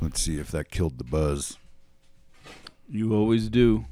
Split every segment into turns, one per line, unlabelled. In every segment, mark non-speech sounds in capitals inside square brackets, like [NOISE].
Let's see if that killed the buzz.
You always do.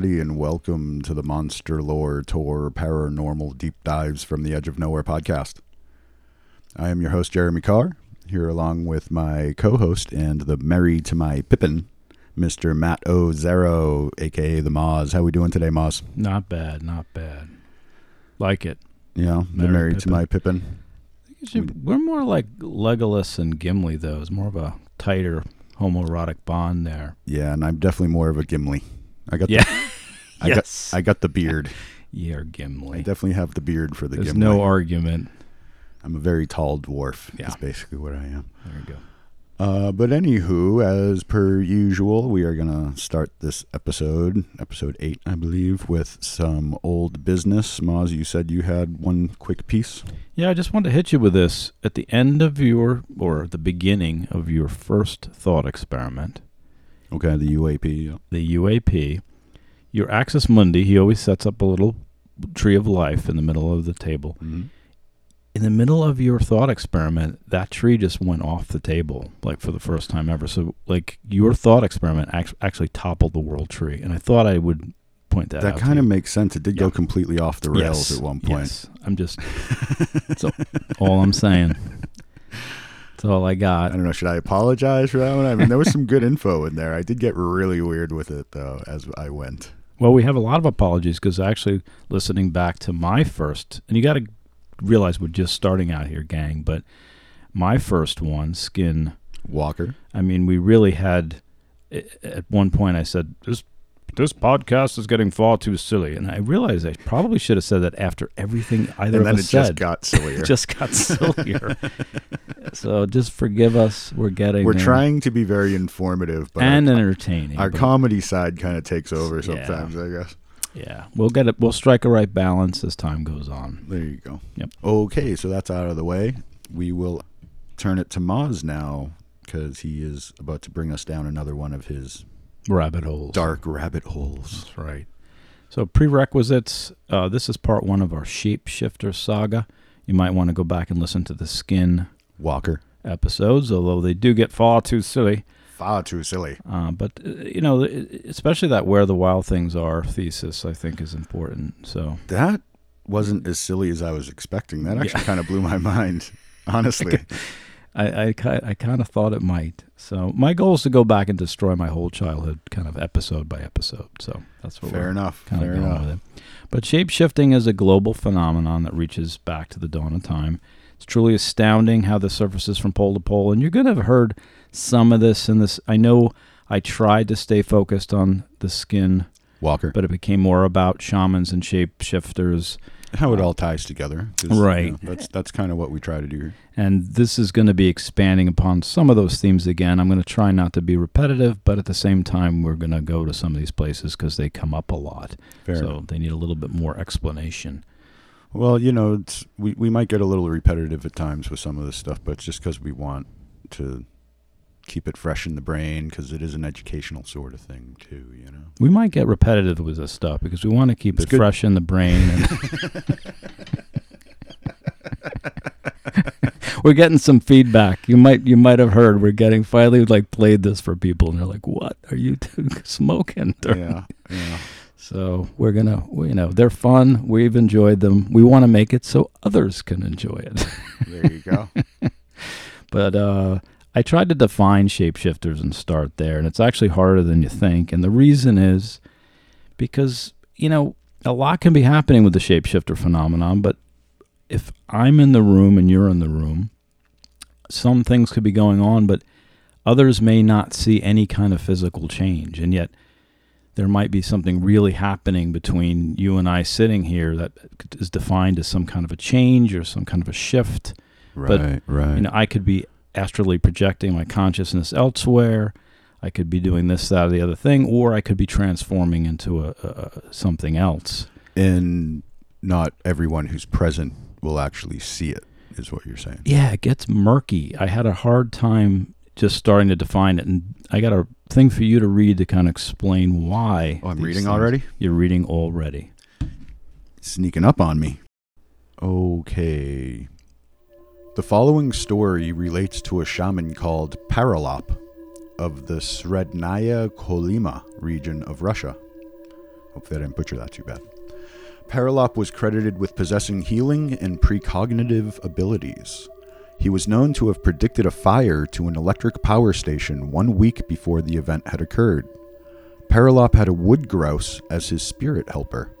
Everybody, and welcome to the Monster Lore Tour Paranormal Deep Dives from the Edge of Nowhere podcast. I am your host, Jeremy Carr, here along with my co host and the Merry to my Pippin, Mr. Matt O. Zero, aka the Moz. How we doing today, Moz?
Not bad, not bad. Like it.
Yeah, the
Merry
Merry to my Pippin.
Should- we're more like Legolas and Gimli, though. It's more of a tighter homoerotic bond there.
Yeah, and I'm definitely more of a Gimli. I got
Yeah.
the, I
yes.
got I got the beard. [LAUGHS]
You're Gimli.
I definitely have the beard for the
There's
Gimli.
no argument.
I'm a very tall dwarf.
Yeah.
That's basically what I am.
There you go.
Uh, but anywho, as per usual, we are gonna start this episode, episode eight, I believe, with some old business. Moz, you said you had one quick piece.
Yeah, I just wanted to hit you with this. At the end of your, or the beginning of your first thought experiment,
Okay, the UAP. yeah.
the UAP, your Axis Mundi, he always sets up a little tree of life in the middle of the table.
Mhm.
In the middle of your thought experiment, that tree just went off the table, like for the first time ever. So, like, your thought experiment act- actually toppled the world tree. And I thought I would point that,
That kind of makes sense. It did go completely off the rails
Yes,
at one point.
Yes. I'm just, [LAUGHS] that's all I'm saying. That's all I got.
I don't know. Should I apologize for that one? I mean, there was some good [LAUGHS] info in there. I did get really weird with it though as I went.
Well, we have a lot of apologies because actually listening back to my first, and you got to realize we're just starting out here, gang. But my first one, Skin.
Walker.
I mean, we really had. At one point, I said this this podcast is getting far too silly, and I realized I probably should have said that after everything either
and then
of
it
us
just got [LAUGHS] sillier.
It just got sillier. [LAUGHS] so just forgive us. We're getting
We're
there.
trying to be very informative, but
and
our,
entertaining.
our comedy side kind of takes over
Yeah.
sometimes, I guess.
yeah, we'll get it. We'll strike a right balance as time goes on.
There you go.
Yep.
Okay, so that's out of the way. We will turn it to Moz now because he is about to bring us down another one of his
Rabbit holes.
dark rabbit holes.
That's right. So prerequisites. Uh, this is part one of our shapeshifter saga. You might want to go back and listen to the skin
Walker.
episodes, although they do get far too silly.
Far too silly.
Uh, but uh, you know, especially that where the wild things are thesis, I think is important. So
That wasn't as silly as I was expecting. That actually
Yeah.
kind of blew my mind, [LAUGHS] honestly. [LAUGHS]
I I, I kind of thought it might. So my goal is to go back and destroy my whole childhood, kind of episode by episode. So that's what
Fair
we're
enough.
kind
Fair
of going
enough.
with it. But shapeshifting is a global phenomenon that reaches back to the dawn of time. It's truly astounding how this surfaces from pole to pole, and you're going to have heard some of this in this. I know I tried to stay focused on the skin,
Walker.
but it became more about shamans and shapeshifters.
How it all ties together. 'cause, you
Right.
know, that's that's kind of what we try to do here.
And this is going to be expanding upon some of those themes again. I'm going to try not to be repetitive, but at the same time, we're going to go to some of these places because they come up a lot.
Fair
so they need a little bit more explanation.
Well, you know, it's, we we might get a little repetitive at times with some of this stuff, but it's just because we want to keep it fresh in the brain because it is an educational sort of thing too. You know.
We might get repetitive with this stuff because we want to keep
It's
it
good.
fresh in the brain. And [LAUGHS] we're getting some feedback. You might you might have heard we're getting finally like played this for people and they're like, "What are you [LAUGHS] smoking?"
yeah. Yeah.
So we're gonna, you know, they're fun. We've enjoyed them. We want to make it so others can enjoy it.
There you go. [LAUGHS]
But uh, I tried to define shapeshifters and start there, and it's actually harder than you think. And the reason is because you know, a lot can be happening with the shapeshifter phenomenon, but if I'm in the room and you're in the room, some things could be going on, but others may not see any kind of physical change. And yet, there might be something really happening between you and I sitting here that is defined as some kind of a change or some kind of a shift.
Right, right.
You know, I could be astrally projecting my consciousness elsewhere. I could be doing this, that, or the other thing, or I could be transforming into a, a something else.
and not everyone who's present will actually see it, is what you're saying.
Yeah, it gets murky. I had a hard time just starting to define it, and I got a thing for you to read to kind of explain why.
Oh, I'm reading
things-
already?
You're reading already.
Sneaking up on me. Okay. The following story relates to a shaman called Parilop of the Srednaya Kolyma region of Russia. Hopefully, I didn't butcher that too bad. Parilop was credited with possessing healing and precognitive abilities. He was known to have predicted a fire to an electric power station one week before the event had occurred. Parilop had a wood grouse as his spirit helper.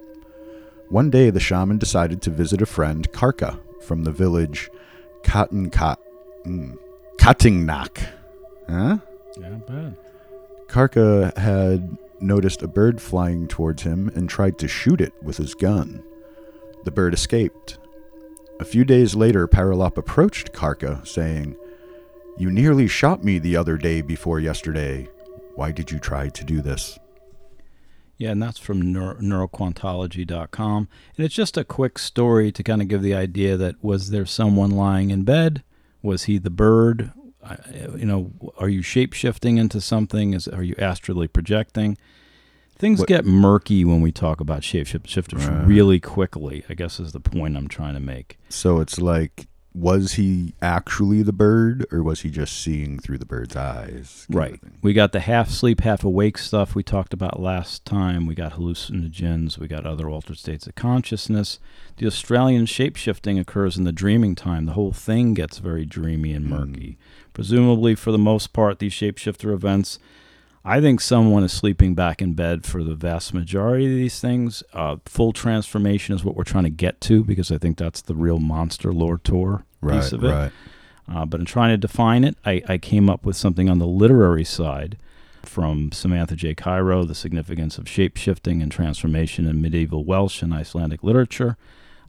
One day, the shaman decided to visit a friend, Karka, from the village Katinkat, mm, Katingnak. Huh?
Yeah, bad.
Karka had noticed a bird flying towards him and tried to shoot it with his gun. The bird escaped. A few days later, Parilop approached Karka, saying, You nearly shot me the other day before yesterday. Why did you try to do this?
Yeah, and that's from neuro- neuroquantology.com. And it's just a quick story to kind of give the idea that was there someone lying in bed? Was he the bird? I- You know, are you shape shifting into something? Is are you astrally projecting? Things
What-
get murky when we talk about shape shifters
Right.
really quickly. I guess is the point I'm trying to make.
So it's like, was he actually the bird, or was he just seeing through the bird's eyes?
Right. We got the half sleep, half awake stuff we talked about last time. We got hallucinogens. We got other altered states of consciousness. The Australian shape shifting occurs in the dreaming time. The whole thing gets very dreamy and hmm. murky. Presumably, for the most part, these shapeshifter events, I think someone is sleeping back in bed for the vast majority of these things. Uh, full transformation is what we're trying to get to because I think that's the real monster lore tour
Right,
piece of it.
right.
Uh, but in trying to define it, I, I came up with something on the literary side from Samantha J. Cairo, The Significance of Shape Shifting and Transformation in Medieval Welsh and Icelandic Literature.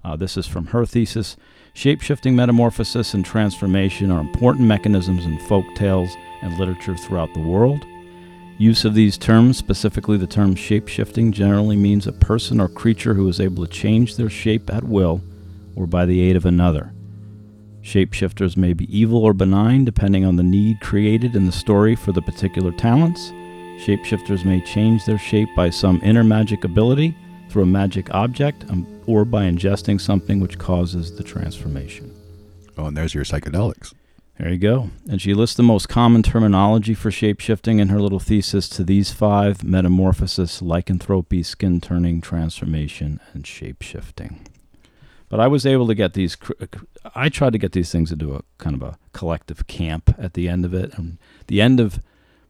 Uh, this is from her thesis. Shape shifting metamorphosis and transformation are important mechanisms in folk tales and literature throughout the world. Use of these terms, specifically the term shape shifting, generally means a person or creature who is able to change their shape at will or by the aid of another. Shapeshifters may be evil or benign depending on the need created in the story for the particular talents. Shapeshifters may change their shape by some inner magic ability, through a magic object, um, or by ingesting something which causes the transformation.
Oh, and there's your psychedelics.
There you go. And she lists the most common terminology for shapeshifting in her little thesis to these five metamorphosis, lycanthropy, skin turning, transformation, and shapeshifting. But I was able to get these. Uh, I tried to get these things into a kind of a collective camp at the end of it. And the end of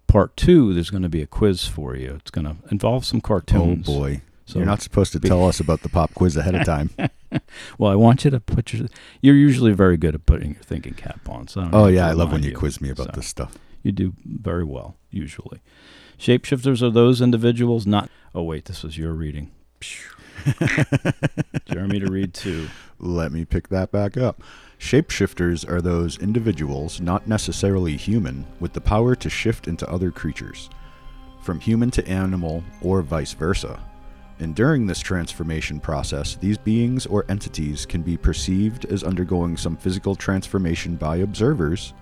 part two, there's going to be a quiz for you. It's going to involve some cartoons.
Oh boy.
So
You're not supposed to tell us about the pop quiz ahead of time. [LAUGHS]
well, I want you to put your. You're usually very good at putting your thinking cap on. So I don't
oh yeah, I love when
remind
you quiz me about
So-
this stuff.
You do very well, usually. Shapeshifters are those individuals not. Oh, wait, this was your reading. [LAUGHS] Jeremy to read too.
Let me pick that back up. Shapeshifters are those individuals, not necessarily human, with the power to shift into other creatures, from human to animal or vice versa. And during this transformation process, these beings or entities can be perceived as undergoing some physical transformation by observers,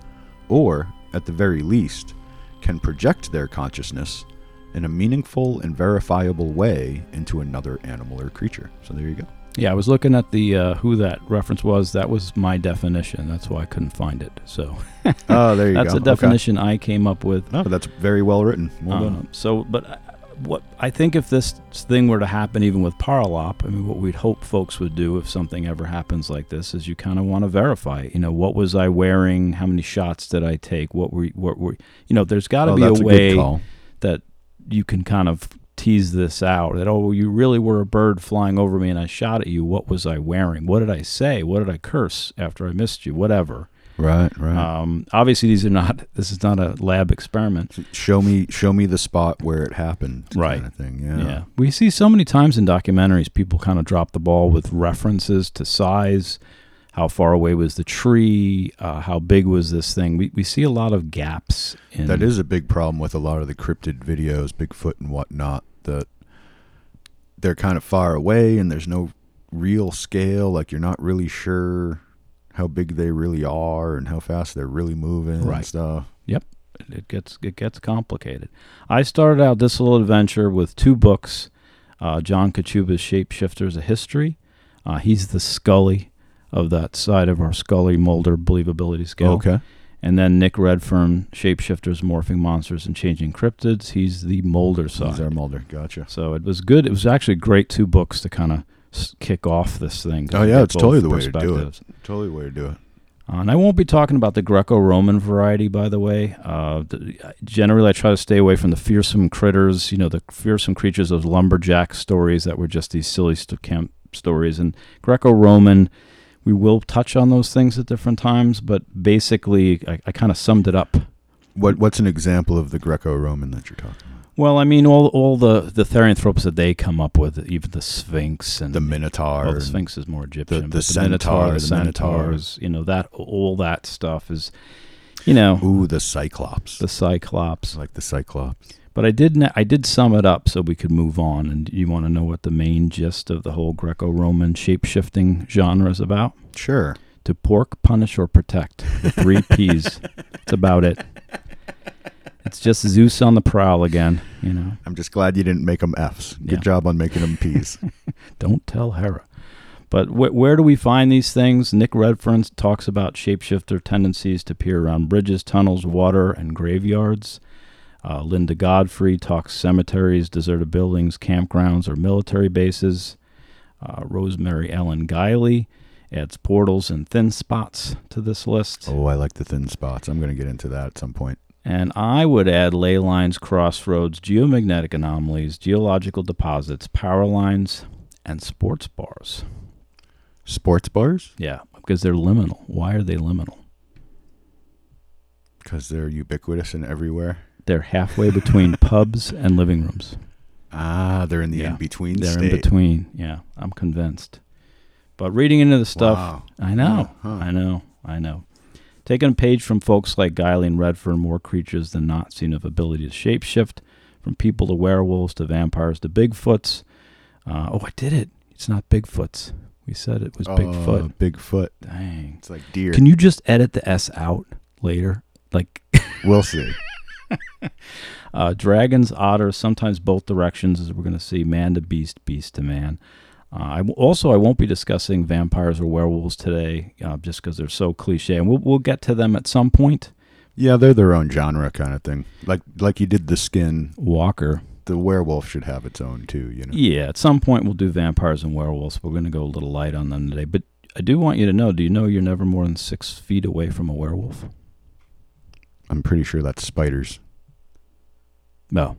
or, at the very least, can project their consciousness in a meaningful and verifiable way into another animal or creature. So there you go.
Yeah, I was looking at the uh, who that reference was. That was my definition. That's why I couldn't find it. So
Oh, there you [LAUGHS]
that's
go.
a definition I came up with.
No, that's very well written. Well done.
Um, so, but what I think if this thing were to happen, even with Parilop, I mean, what we'd hope folks would do if something ever happens like this is you kind of want to verify. You know, what was I wearing? How many shots did I take? What were what were you know? There's got to
Oh,
be a way that you can kind of tease this out that oh you really were a bird flying over me and I shot at you what was I wearing what did I say what did I curse after I missed you whatever
Right, right.
um, obviously these are not this is not a lab experiment
show me, show me the spot where it happened,
Right.
Kind of thing.
yeah.
Yeah.
we see so many times in documentaries people kind of drop the ball with references to size how far away was the tree uh, how big was this thing we, we see a lot of gaps in
That is a big problem with a lot of the cryptid videos, Bigfoot and whatnot. That they're kind of far away, and there's no real scale. Like you're not really sure how big they really are and how fast they're really moving
Right.
and stuff. Yep.
It gets it gets complicated. I started out this little adventure with two books. Uh, John Kachuba's Shapeshifters: A History. Uh, he's the Scully of that side of our Scully Mulder believability scale.
Okay.
And then Nick Redfern, Shapeshifters: Morphing Monsters and Changing Cryptids. He's the Mulder side.
These are Mulder. Gotcha.
So it was good. It was actually great two books to kind of kick off this thing.
Oh, yeah, it's totally the way to do it. Totally the way to do it.
Uh, and I won't be talking about the Greco-Roman variety, by the way. Uh, the, generally, I try to stay away from the fearsome critters, you know, the fearsome creatures of lumberjack stories that were just these silly st- camp stories. And Greco-Roman, we will touch on those things at different times, but basically, I, I kind of summed it up.
What What's an example of the Greco-Roman that you're talking about?
Well, I mean, all all the the therianthropes that they come up with, even the Sphinx and
The Minotaur.
well, the Sphinx is more Egyptian.
the
but
centaur,
Minotaur, the
the Minotaur.
centaurs, you know that all that stuff is, you know,
Ooh, the Cyclops.
the Cyclops.
like the Cyclops.
But I did na- I did sum it up so we could move on. And you want to know what the main gist of the whole Greco-Roman shape-shifting genre is about?
Sure.
To pork, punish, or protect. The three P's. [LAUGHS] That's about it. It's just Zeus on the prowl again. You know,
I'm just glad you didn't make them F's. Good
Yeah.
job on making them P's. [LAUGHS]
don't tell Hera. But wh- where do we find these things? Nick Redfern talks about shapeshifter tendencies to appear around bridges, tunnels, water, and graveyards. Uh, Linda Godfrey talks cemeteries, deserted buildings, campgrounds, or military bases. Uh, Rosemary Ellen Guiley adds portals and thin spots to this list.
oh, I like the thin spots. I'm going to get into that at some point.
And I would add ley lines, crossroads, geomagnetic anomalies, geological deposits, power lines, and sports bars.
Sports bars?
Yeah, because they're liminal. Why are they liminal?
Because they're ubiquitous and everywhere.
They're halfway between [LAUGHS] pubs and living rooms.
Ah, they're in the
Yeah.
in between
They're
state.
in between. Yeah, I'm convinced. But reading into the stuff,
Wow.
I know,
Huh.
I know, I know. Taking a page from folks like Guiley and Redfern, more creatures than not seen of ability to shapeshift, from people to werewolves to vampires to Bigfoots. Uh, oh, I did it. It's not Bigfoots. We said it was
Oh,
Bigfoot.
Bigfoot.
Dang.
It's like deer.
Can you just edit the S out later? Like [LAUGHS]
we'll see.
uh, dragons, otters, sometimes both directions, as we're going to see, man to beast, beast to man. Uh, I w- also, I won't be discussing vampires or werewolves today, uh, just because they're so cliche, and we'll we'll get to them at some point.
Yeah, they're their own genre kind of thing. Like like you did the skin.
Walker,
The werewolf should have its own too. You know.
yeah, at some point we'll do vampires and werewolves. We're going to go a little light on them today, but I do want you to know. Do you know you're never more than six feet away from a werewolf?
I'm pretty sure that's spiders.
No.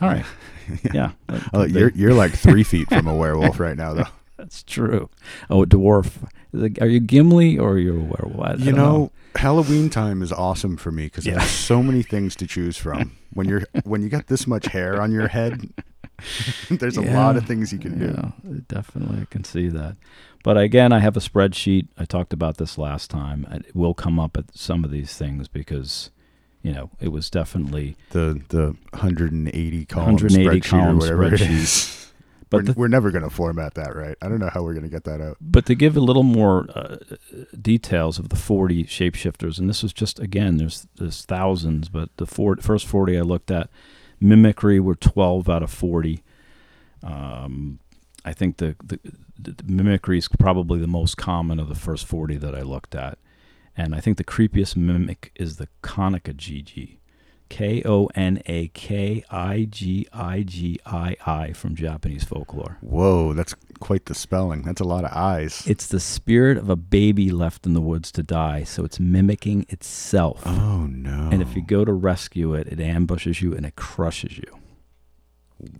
All right. [LAUGHS] yeah.
Oh, you're you're like three feet from a [LAUGHS] werewolf right now, though.
That's true. Oh, a dwarf. Are you Gimli or are you're a werewolf? I-
You
don't
know, Halloween time is awesome for me because
Yeah.
there's so many things to choose from. When you're [LAUGHS] when you got this much hair on your head, there's a lot of things you can do.
Yeah, definitely, I can see that. But again, I have a spreadsheet. I talked about this last time. It will come up at some of these things because, you know, it was definitely.
The the 180 column
180
spreadsheet
column
or whatever
spreadsheet. [LAUGHS] But
we're,
the,
we're never going to format that right. I don't know how we're going to get that out.
but to give a little more uh, details of the 40 shapeshifters, and this was just again, there's there's thousands, but the four, first 40 I looked at, mimicry were 12 out of 40. Um, I think the, the, the mimicry is probably the most common of the first 40 that I looked at. And I think the creepiest mimic is the Konica Gigi. K O N A K I G I G I I from Japanese folklore.
Whoa, that's quite the spelling. That's a lot of eyes.
It's the spirit of a baby left in the woods to die, so it's mimicking itself.
oh no!
And if you go to rescue it, it ambushes you and it crushes you.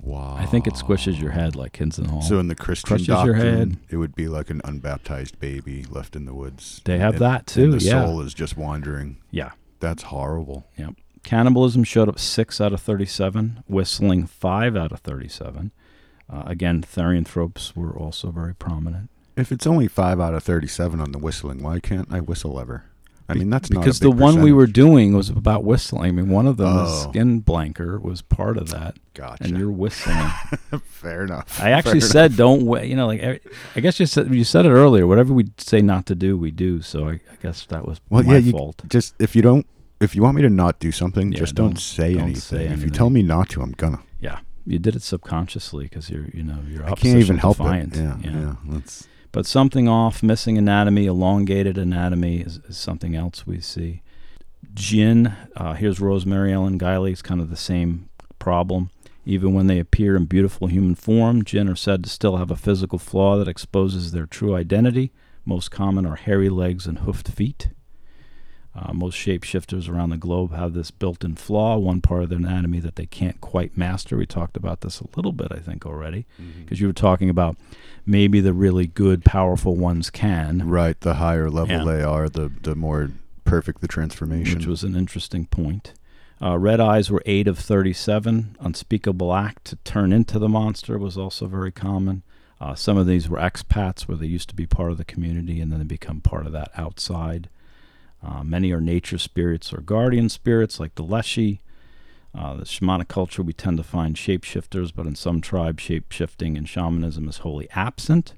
Wow.
I think it squishes your head like Hinson Hall.
So in the Christian
your
doctrine,
head.
it would be like an unbaptized baby left in the woods.
They have
And-
that too,
the
yeah.
soul is just wandering.
yeah.
That's horrible.
Yep. Cannibalism showed up 6 out of 37, whistling 5 out of 37. Uh, again, therianthropes were also very prominent.
If it's only five out of thirty-seven on the whistling, why can't I whistle ever? I mean, that's
because the one we were doing was about whistling. I mean, one of them, the
Oh.
skin walker, was part of that,
Gotcha.
and you're whistling. [LAUGHS]
Fair enough.
I actually
Fair
said, "Don't wait." You know, like I guess you said you said it earlier. Whatever we say not to do, we do. So I, I guess that was
Well,
my
yeah, you-
fault.
just if you don't if you want me to not do something
Yeah,
just don't,
don't-
say
don't
anything
say
if you tell me not to i'm gonna
Yeah, you did it subconsciously because you're, you know, you're
i can't even help
defiant.
it yeah yeah, that's
But something off, missing anatomy, elongated anatomy is, is something else we see. Jinn, uh, here's Rosemary Ellen Guiley. It's kind of the same problem. Even when they appear in beautiful human form, jinn are said to still have a physical flaw that exposes their true identity. Most common are hairy legs and hoofed feet. Uh, most shapeshifters around the globe have this built in flaw, one part of their anatomy that they can't quite master. We talked about this a little bit, I think, already, because you were talking about maybe the really good, powerful ones can,
right the higher level
Yeah.
they are the the more perfect the transformation
which was an interesting point. Uh, red eyes were 8 of 37. Unspeakable act to turn into the monster was also very common. Uh, some of these were expats where they used to be part of the community and then they become part of that outside. Uh, many are nature spirits or guardian spirits like the Leshy. Uh, the shamanic culture, we tend to find shapeshifters, but in some tribes, shapeshifting and shamanism is wholly absent.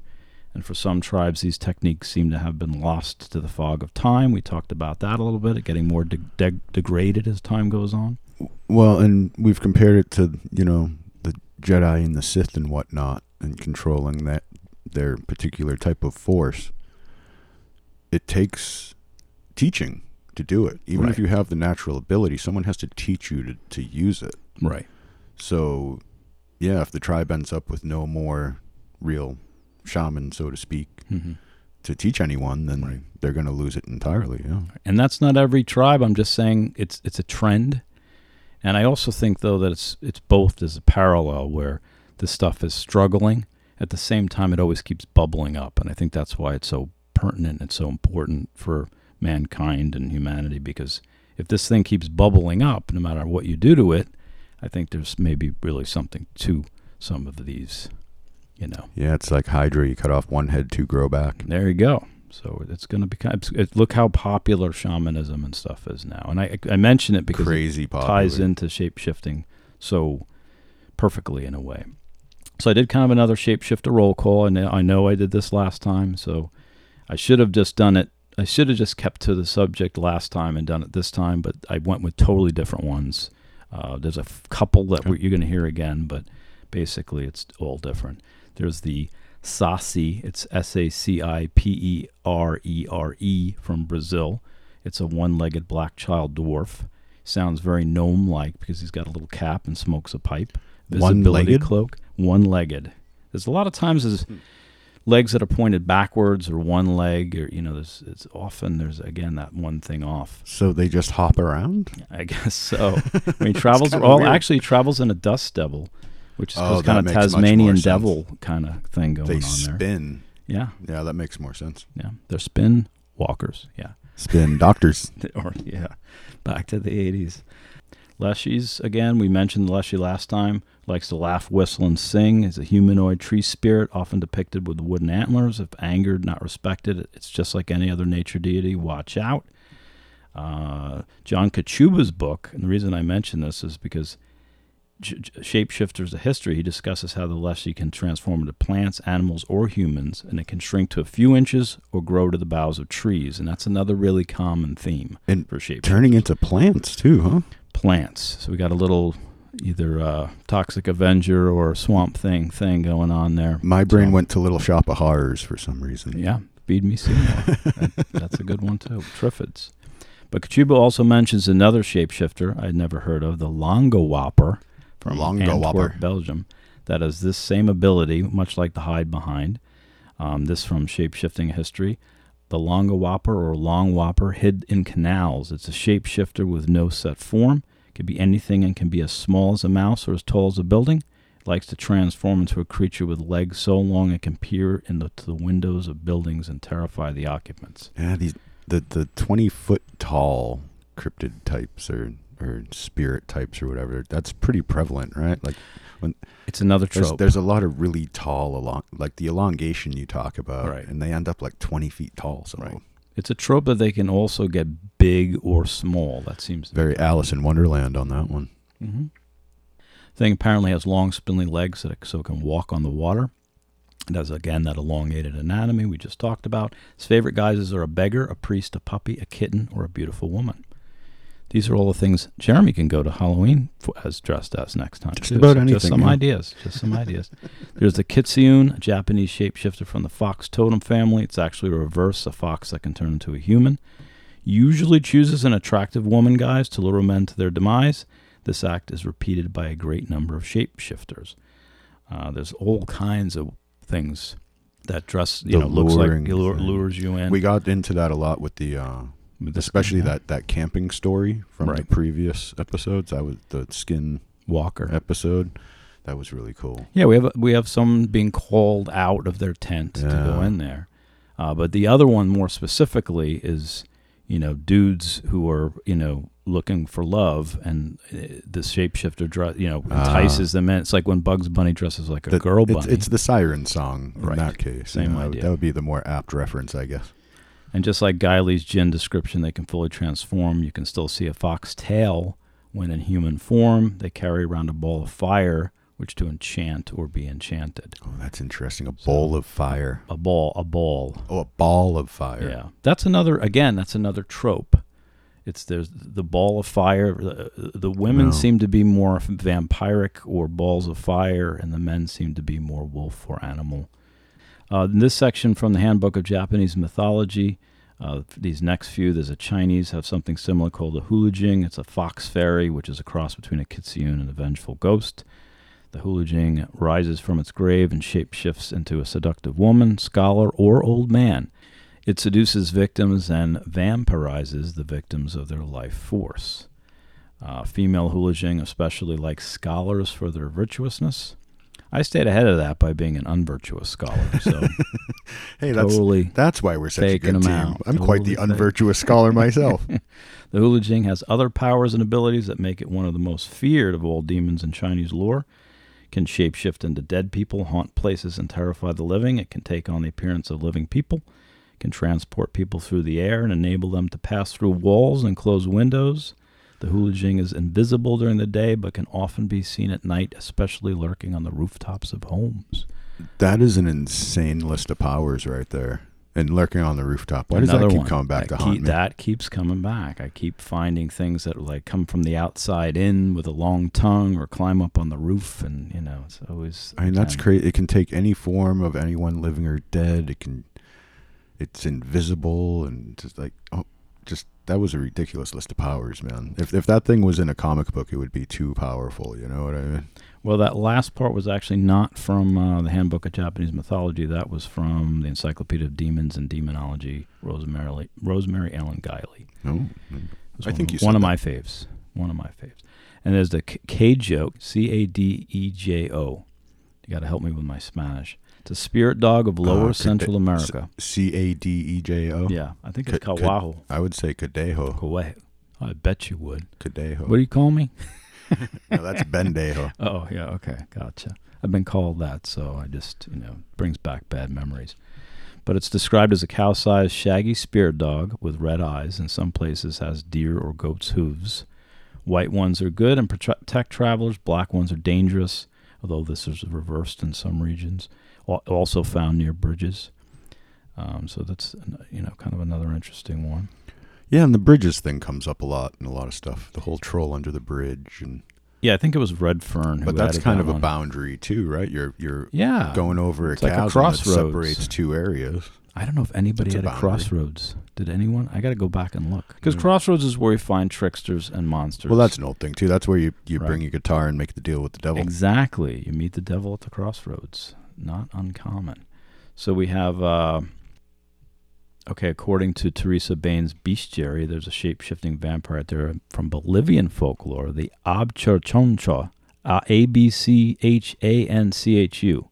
And for some tribes, these techniques seem to have been lost to the fog of time. We talked about that a little bit, getting more de- de- degraded as time goes on.
well and we've compared it to you know the jedi and the sith and whatnot and controlling that their particular type of force it takes teaching to do it even if you have the natural ability someone has to teach you to, to use it
Right.
So, yeah, if the tribe ends up with no more real shaman, so to speak,
hmm
to teach anyone, then
Right.
they're going to lose it entirely. Yeah.
And that's not every tribe. I'm just saying it's it's a trend. And I also think though that it's it's both as a parallel where the stuff is struggling at the same time it always keeps bubbling up and I think that's why it's so pertinent and so important for mankind and humanity because if this thing keeps bubbling up no matter what you do to it I think there's maybe really something to some of these you know
Yeah, it's like Hydra. You cut off one head, two grow back.
there you go. So it's going to become. It, look how popular shamanism and stuff is now, and I I mention it because
Crazy
it
popular.
ties into shape shifting so perfectly in a way. So I did kind of another shapeshifter roll call, and I know I did this last time, so I should have just done it. I should have just kept to the subject last time and done it this time, but I went with totally different ones. Uh, there's a f- couple that
Okay.
we you're going to hear again, but basically it's all different. There's the Saci, it's S A C I P E R E R E from Brazil. It's a one legged black child dwarf. Sounds very gnome like because he's got a little cap and smokes a pipe. Visibility
One-legged?
cloak. One legged. There's a lot of times there's
Hmm.
Legs that are pointed backwards or one leg or you know there's it's often there's again that one thing off.
So they just hop around?
I guess so. [LAUGHS] I mean, travels. Well,
weird.
actually, travels in a dust devil, which is
Oh,
kind of
makes much more
Tasmanian devil kind of thing going
they
on there.
spin.
Yeah,
Yeah, that makes more sense.
yeah. They're spin walkers. Yeah,
Spin doctors. [LAUGHS]
or yeah, back to the eighties. Leshies again. We mentioned Leshy last time. Likes to laugh, whistle, and sing. Is a humanoid tree spirit, often depicted with wooden antlers. If angered, not respected, it's just like any other nature deity. Watch out. Uh, John Kachuba's book, and the reason I mention this is because Shapeshifters of History, he discusses how the Leshy can transform into plants, animals, or humans, and it can shrink to a few inches or grow to the boughs of trees. And that's another really common theme
And
for shapeshifters
turning into plants, too, huh?
plants. So we got a little either uh, toxic avenger or swamp thing thing going on there.
My brain
So-
went to Little Shop of Horrors for some reason.
Yeah, feed me Seymour. [LAUGHS] that, that's a good one too. Triffids. But Kachuba also mentions another shapeshifter I'd never heard of, the Langwapper from
Langwapper.
Antwerp, Belgium, that has this same ability, much like the hide behind. Um, this from shapeshifting history. The Langwapper or Long Whopper hid in canals. It's a shapeshifter with no set form. It can be anything and can be as small as a mouse or as tall as a building. likes to transform into a creature with legs so long it can peer into the windows of buildings and terrify the occupants.
Yeah, these the the twenty foot tall cryptid types or or spirit types or whatever. That's pretty prevalent, right? Like when
It's another
there's,
trope.
there's a lot of really tall along like the elongation you talk about,
Right.
and they end up like twenty feet tall. So
Right. It's a trope that they can also get big or small. That seems
Very Alice in Wonderland on that one.
hmm Thing apparently has long, spindly legs that it, so it can walk on the water. It has again that elongated anatomy we just talked about. His favorite guises are a beggar, a priest, a puppy, a kitten, or a beautiful woman. These are all the things Jeremy can go to Halloween for, as dressed as next time.
Just about
Just
anything,
some
yeah.
ideas. Just some ideas. [LAUGHS] There's the kitsune, a Japanese shapeshifter from the fox totem family. It's actually a reverse, a fox that can turn into a human. Usually chooses an attractive woman, guys, to lure men to their demise. This act is repeated by a great number of shapeshifters. Uh, there's all kinds of things that dress, you
The
know, looks like lure,
thing.
lures you in.
We got into that a lot with the, uh,
With this-
especially
yeah.
that that camping story from the previous episodes. That was the skin
Walker.
episode. That was really cool.
Yeah, we have we have some being called out of their tent to go in there, uh, but the other one more specifically is you know dudes who are you know looking for love, and uh, the shapeshifter dress you know entices them in. It's like when Bugs Bunny dresses like a
The-
girl bunny,
It's, it's the siren song in
Right.
that case.
Same
that would-
idea.
That would be the more apt reference, I guess.
And just like Guiley's jinn description, they can fully transform. You can still see a fox tail when in human form. They carry around a ball of fire, which to enchant or be enchanted.
Oh, that's interesting. A bowl of fire.
A ball, a ball.
Oh, a ball of fire.
Yeah, that's another. Again, that's another trope. It's there's the ball of fire. The, the women
No.
seem to be more vampiric or balls of fire, and the men seem to be more wolf or animal. Uh, in this section from the Handbook of Japanese Mythology, uh, these next few, there's a Chinese have something similar called a hulujing. It's a fox fairy, which is a cross between a kitsune and a vengeful ghost. The hulujing rises from its grave and shapeshifts into a seductive woman, scholar, or old man. It seduces victims and vampirizes the victims of their life force. Uh, female hulujing especially like scholars for their virtuousness. I stayed ahead of that by being an unvirtuous scholar, so [LAUGHS]
Hey, that's
totally.
that's why we're such a good team.
out.
I'm quite the unvirtuous scholar myself. [LAUGHS]
The Hulujing has other powers and abilities that make it one of the most feared of all demons in Chinese lore. Can shapeshift into dead people, haunt places, and terrify the living. It can take on the appearance of living people. Can transport people through the air and enable them to pass through walls and close windows. The Hulujing is invisible during the day, but can often be seen at night, especially lurking on the rooftops of homes.
that is an insane list of powers right there. And lurking on the rooftop. Why
Another
does that keep
one.
coming back
that
to haunt me?
That keeps coming back. I keep finding things that like come from the outside in with a long tongue or climb up on the roof, and you know it's always.
I mean, that's crazy. It can take any form of anyone living or dead. It can, it's invisible and just like, oh, just that was a ridiculous list of powers, man. If if that thing was in a comic book, it would be too powerful. You know what I mean?
Well, that last part was actually not from uh, the Handbook of Japanese Mythology. That was from the Encyclopedia of Demons and Demonology, Rosemary Rosemary Ellen Guiley. Oh,
I think
of,
you said
one of
that.
my faves. One of my faves. And there's the K- Keijo, C A D E J O. You got to help me with my Spanish. It's a spirit dog of lower
Uh,
Central America.
C A D E J O.
Yeah, I think it's
Ka- ka-
Kawahu.
I would say Kadejo.
Kauai. I bet you would.
Kadejo.
What do you call me? [LAUGHS]
no, that's Bendejo. [LAUGHS]
Oh, yeah, okay, gotcha. I've been called that, so I just, you know, brings back bad memories. But it's described as a cow sized, shaggy spirit dog with red eyes. In some places, has deer or goat's hooves. White ones are good and protect travelers, black ones are dangerous, although this is reversed in some regions. Al- Also found near bridges. Um, so that's, you know, kind of another interesting one.
Yeah, and the bridges thing comes up a lot in a lot of stuff. The whole troll under the bridge, and
Yeah, I think it was Red Fern. Who
but that's kind
that
of a boundary too, right? You're you're
Yeah.
going over a
It's like a
chasm that
crossroads.
separates two areas.
I don't know if anybody
That's a
had a
boundary.
crossroads. Did anyone? I got to go back and look because
Mm.
crossroads is where you find tricksters and monsters.
Well, that's an old thing too. That's where you, you
Right.
bring your guitar and make the deal with the devil.
exactly. You meet the devil at the crossroads. Not uncommon. So we have. Uh, okay, according to Theresa Bane's Bestiary, there's a shape-shifting vampire out there from Bolivian folklore, the Abchorchoncho, uh, A B C H A N C H U,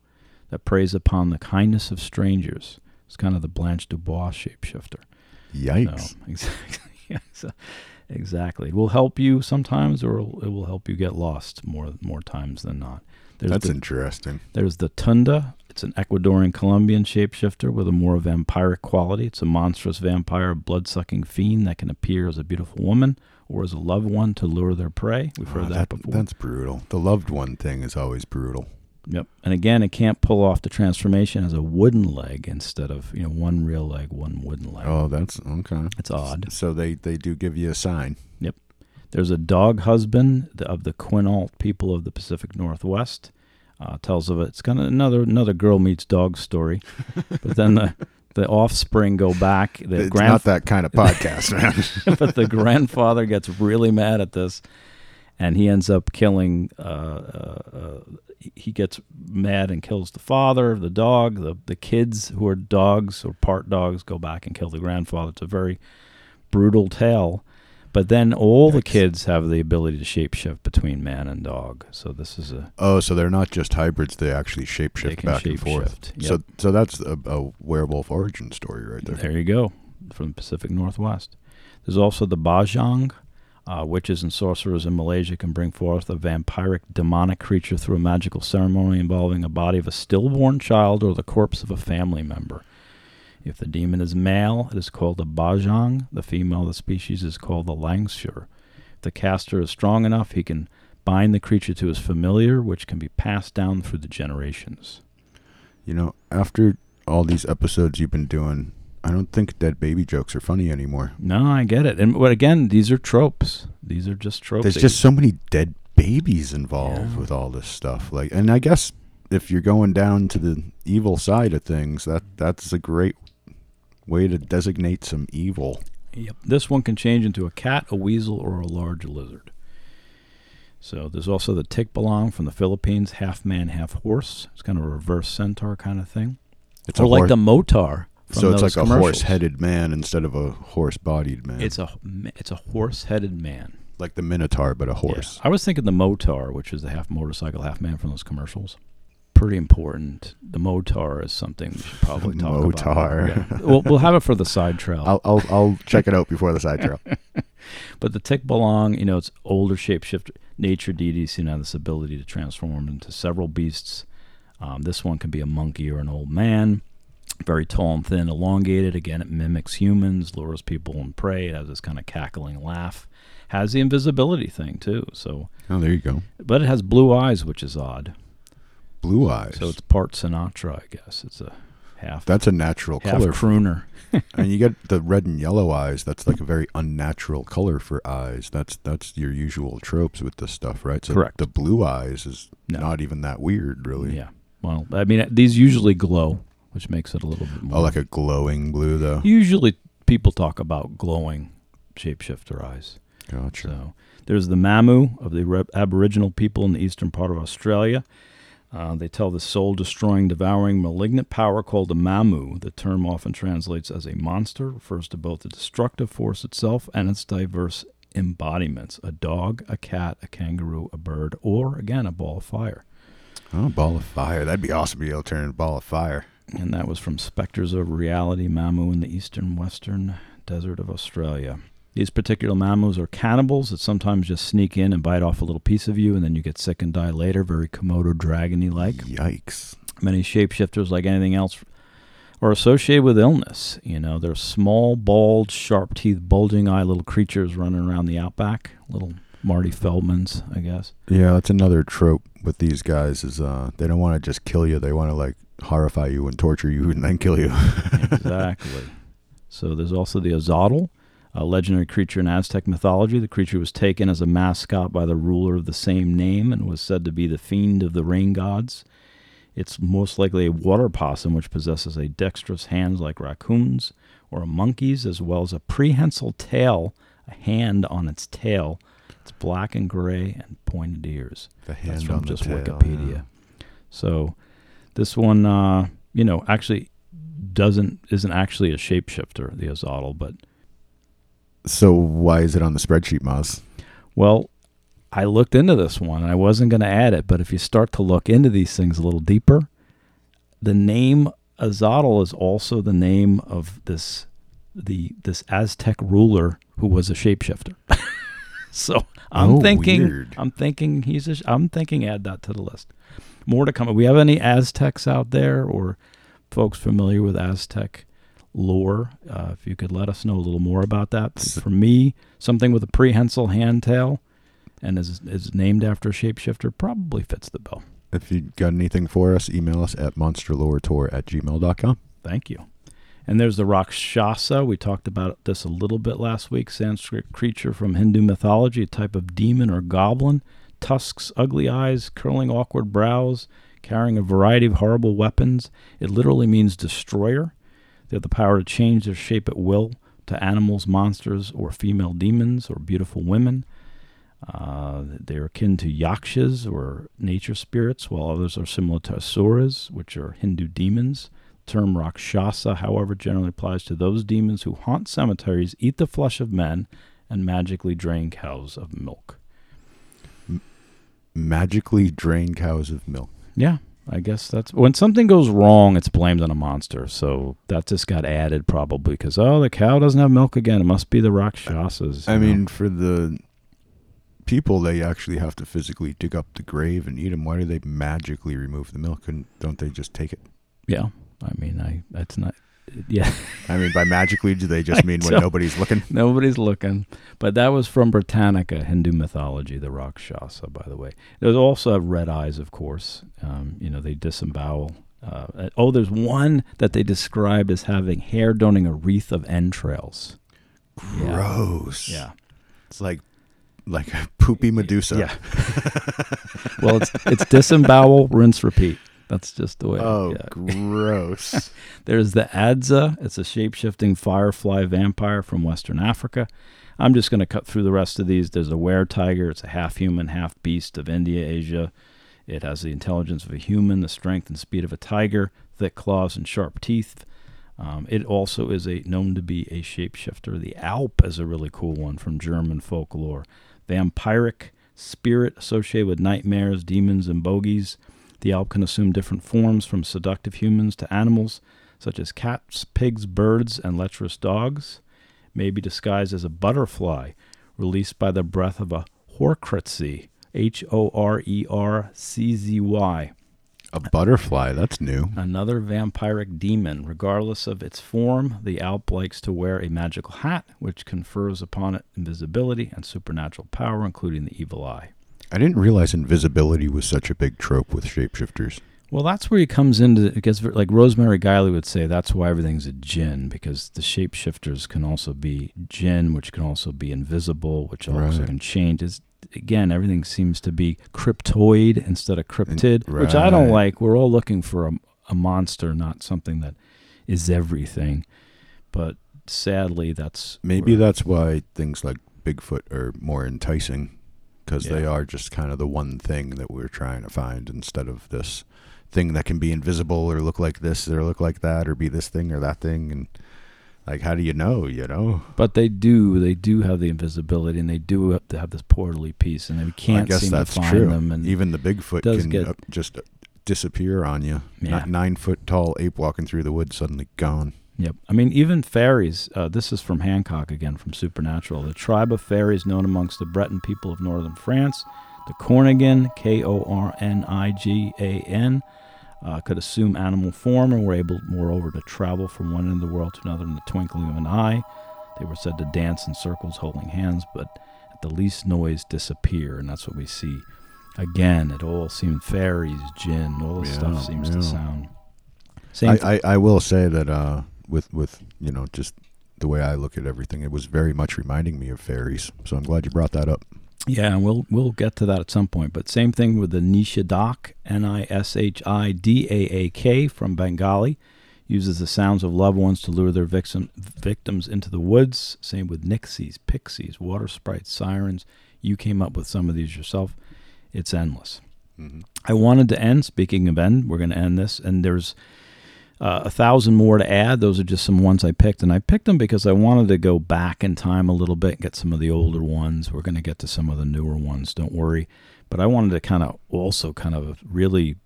that preys upon the kindness of strangers. It's kind of the Blanche Dubois shapeshifter.
Yikes.
No, [LAUGHS] exactly. Yeah, so- exactly. It will help you sometimes, or it will help you get lost more more times than not. There's
That's
the,
interesting.
there's the Tunda. It's an Ecuadorian Colombian shapeshifter with a more vampiric quality. It's a monstrous vampire, blood sucking fiend that can appear as a beautiful woman or as a loved one to lure their prey. We've ah, heard
Oh,
that, before.
That's brutal. The loved one thing is always brutal.
Yep. And again, it can't pull off the transformation as a wooden leg instead of you know one real leg, one wooden leg.
Oh, that's okay.
It's odd.
So they they do give you a sign. Yep.
There's a dog husband of the Quinault people of the Pacific Northwest. Uh, tells of it. It's kind of another another girl meets dog story, but then the the offspring go back. The
it's
grand-
not that kind of podcast, man. [LAUGHS]
but the grandfather gets really mad at this, and he ends up killing. Uh, uh, uh, he- gets mad and kills the father, the dog, the the kids who are dogs or part dogs go back and kill the grandfather. It's a very brutal tale. But then all the kids have the ability to shapeshift between man and dog. So this is a
oh, so they're not just hybrids; they actually
they
shapeshift
can
back and forth.
Yep.
So so that's a, a werewolf origin story right there.
There you go, from the Pacific Northwest. There's also the Bajang. Uh, witches and sorcerers in Malaysia can bring forth a vampiric demonic creature through a magical ceremony involving a body of a stillborn child or the corpse of a family member. If the demon is male, it is called a Bajang. The female of the species is called the Langsuir. If the caster is strong enough, he can bind the creature to his familiar, which can be passed down through the generations.
You know, after all these episodes you've been doing, I don't think dead baby jokes are funny anymore.
No, I get it. And but again, these are tropes. These are just tropes.
There's just so many dead babies involved
Yeah.
with all this stuff. Like, and I guess if you're going down to the evil side of things, that that's a great way to designate some evil.
Yep. This one can change into a cat, a weasel, or a large lizard. So there's also the Tikbalang from the Philippines, half man, half horse. It's kind of a reverse centaur kind of thing.
It's
or
a
like
hor-
the Motar. From
so it's
those
like a horse-headed man instead of a horse-bodied man.
It's a it's a horse-headed man.
like the Minotaur, but a horse.
Yeah. I was thinking the Motar, which is the half motorcycle, half man from those commercials. Pretty important. The Motar is something we should probably [LAUGHS] talk
Motar.
about. Yeah. We'll, we'll have it for the side trail.
I'll, I'll I'll check it out before the side trail. [LAUGHS]
But the Tikbalang, you know, it's older shapeshifter nature deities, you know, this ability to transform into several beasts. Um, this one can be a monkey or an old man, very tall and thin, elongated. Again, it mimics humans, lures people and prey. It has this kind of cackling laugh. Has the invisibility thing too. So,
Oh, there you go.
but it has blue eyes, which is odd.
Blue eyes.
So it's part Sinatra, I guess. It's a half
that's a natural
half
color.
crooner. [LAUGHS]
and you get the red and yellow eyes. That's like a very unnatural color for eyes. That's that's your usual tropes with this stuff, right? So
Correct.
The blue eyes is
No.
not even that weird, really.
Yeah. Well, I mean, these usually glow, which makes it a little bit more.
Oh, like a glowing blue, though.
Usually, people talk about glowing shapeshifter eyes.
Gotcha.
So there's the Mamu of the Re- Aboriginal people in the eastern part of Australia. Uh, they tell the soul-destroying, devouring, malignant power called the Mamu. The term often translates as a monster, refers to both the destructive force itself and its diverse embodiments: a dog, a cat, a kangaroo, a bird, or again a ball of fire.
Oh, ball of fire. That'd be awesome to be able to turn into a ball of fire.
And that was from Spectres of Reality Mamu in the eastern western desert of Australia. These particular mammals are cannibals that sometimes just sneak in and bite off a little piece of you, and then you get sick and die later, very Komodo dragony like.
Yikes.
Many shapeshifters, like anything else, are associated with illness. You know, they're small, bald, sharp teeth, bulging eye little creatures running around the outback. Little Marty Feldmans, I guess.
Yeah, that's another trope with these guys is uh they don't want to just kill you. They want to like horrify you and torture you and then kill you. [LAUGHS]
exactly. So there's also the Azotl, a legendary creature in Aztec mythology. The creature was taken as a mascot by the ruler of the same name and was said to be the fiend of the rain gods. It's most likely a water possum which possesses a dexterous hands like raccoons or a monkey's, as well as a prehensile tail, a hand on its tail. It's black and gray and pointed ears.
the
That's
hand
from
on the
just
tail,
Wikipedia.
yeah.
So this one, uh, you know, actually doesn't isn't actually a shapeshifter, the Azotl, but
So why is it on the spreadsheet, Moz?
well, I looked into this one and I wasn't going to add it, but if you start to look into these things a little deeper, the name Azatl is also the name of this the this Aztec ruler who was a shapeshifter. [LAUGHS] so I'm
Oh,
thinking
weird.
I'm thinking he's a, I'm thinking add that to the list. More to come. We have any Aztecs out there or folks familiar with Aztec lore? Uh, if you could let us know a little more about that. For me, something with a prehensile hand tail and is is named after a shapeshifter probably fits the bill.
If you got anything for us, email us at monsterloretour at gmail.com.
Thank you. And there's the Rakshasa. We talked about this a little bit last week. Sanskrit creature from Hindu mythology, a type of demon or goblin. Tusks, ugly eyes, curling awkward brows, carrying a variety of horrible weapons. It literally means destroyer. They have the power to change their shape at will to animals, monsters, or female demons or beautiful women. Uh, they're akin to yakshas or nature spirits, while others are similar to asuras, which are Hindu demons term Rakshasa, however, generally applies to those demons who haunt cemeteries, eat the flesh of men, and magically drain cows of milk.
Magically drain cows of milk.
Yeah, I guess that's when something goes wrong, it's blamed on a monster. So that just got added probably because, oh, the cow doesn't have milk again. It must be the Rakshasas.
I
know?
mean, for the people, they actually have to physically dig up the grave and eat them. Why do they magically remove the milk? And don't they just take it?
yeah, I mean, I that's not, yeah. [LAUGHS]
I mean, by magically, do they just [LAUGHS] mean when nobody's looking?
Nobody's looking. But that was from Britannica, Hindu mythology, the Rakshasa, by the way. There's also have red eyes, of course. Um, you know, they disembowel. Uh, uh, oh, there's one that they described as having hair donning a wreath of entrails. Yeah.
Gross.
Yeah.
It's like like a poopy Medusa.
Yeah. [LAUGHS] well, it's it's disembowel, rinse, repeat. That's just the way.
Oh,
yeah.
gross. [LAUGHS]
There's the Adze. It's a shape shifting firefly vampire from Western Africa. I'm just going to cut through the rest of these. There's a were tiger. It's a half human, half beast of India, Asia. It has the intelligence of a human, the strength and speed of a tiger, thick claws and sharp teeth. Um, it also is a known to be a shapeshifter. The Alp is a really cool one from German folklore. Vampiric spirit associated with nightmares, demons, and bogies. The Alp can assume different forms from seductive humans to animals, such as cats, pigs, birds, and lecherous dogs. May be disguised as a butterfly, released by the breath of a Horerczy, H O R E R C Z Y,
a butterfly. That's new.
another vampiric demon. Regardless of its form, the Alp likes to wear a magical hat, which confers upon it invisibility and supernatural power, including the evil eye.
I didn't realize invisibility was such a big trope with shapeshifters.
Well, that's where he comes into it gets like Rosemary Guiley would say. That's why everything's a jinn because the shapeshifters can also be jinn, which can also be invisible, which also
Right.
can change. Is again, everything seems to be cryptoid instead of cryptid, which I don't like. We're all looking for a, a monster, not something that is everything. But sadly, that's
Maybe
where-
that's why things like Bigfoot are more enticing because they are just kind of the one thing that we're trying to find instead of this thing that can be invisible or look like this or look like that or be this thing or that thing and like how do you know you know
But they do. They do have the invisibility, and they do have to have this portally piece, and they can't
i guess
seem
that's
to find
true
them. And
even the bigfoot can
get-
uh, just disappear on you
Yeah.
Ni- nine foot tall ape walking through the woods suddenly gone
Yep. I mean, even fairies. Uh, this is from Hancock again, from Supernatural. The tribe of fairies known amongst the Breton people of northern France, the Kornigan, K O R N I G A N, uh, could assume animal form and were able, moreover, to travel from one end of the world to another in the twinkling of an eye. They were said to dance in circles holding hands, but at the least noise disappear, and that's what we see. Again, it all seemed fairies, jinn, all this
Yeah,
stuff seems to sound. Same
I, I, I will say that uh, with with you know just the way I look at everything, it was very much reminding me of fairies. So I'm glad you brought that up.
Yeah, and we'll we'll get to that at some point. But same thing with the Nishidaak, N I S H I D A A K from Bengali, uses the sounds of loved ones to lure their victim, victims into the woods. Same with Nixies, Pixies, water sprites, sirens. You came up with some of these yourself. It's endless.
Mm-hmm.
I wanted to end. Speaking of end, we're going to end this, and there's uh, a thousand more to add. Those are just some ones I picked, and I picked them because I wanted to go back in time a little bit, and get some of the older ones. We're going to get to some of the newer ones. Don't worry, but I wanted to kind of also kind of really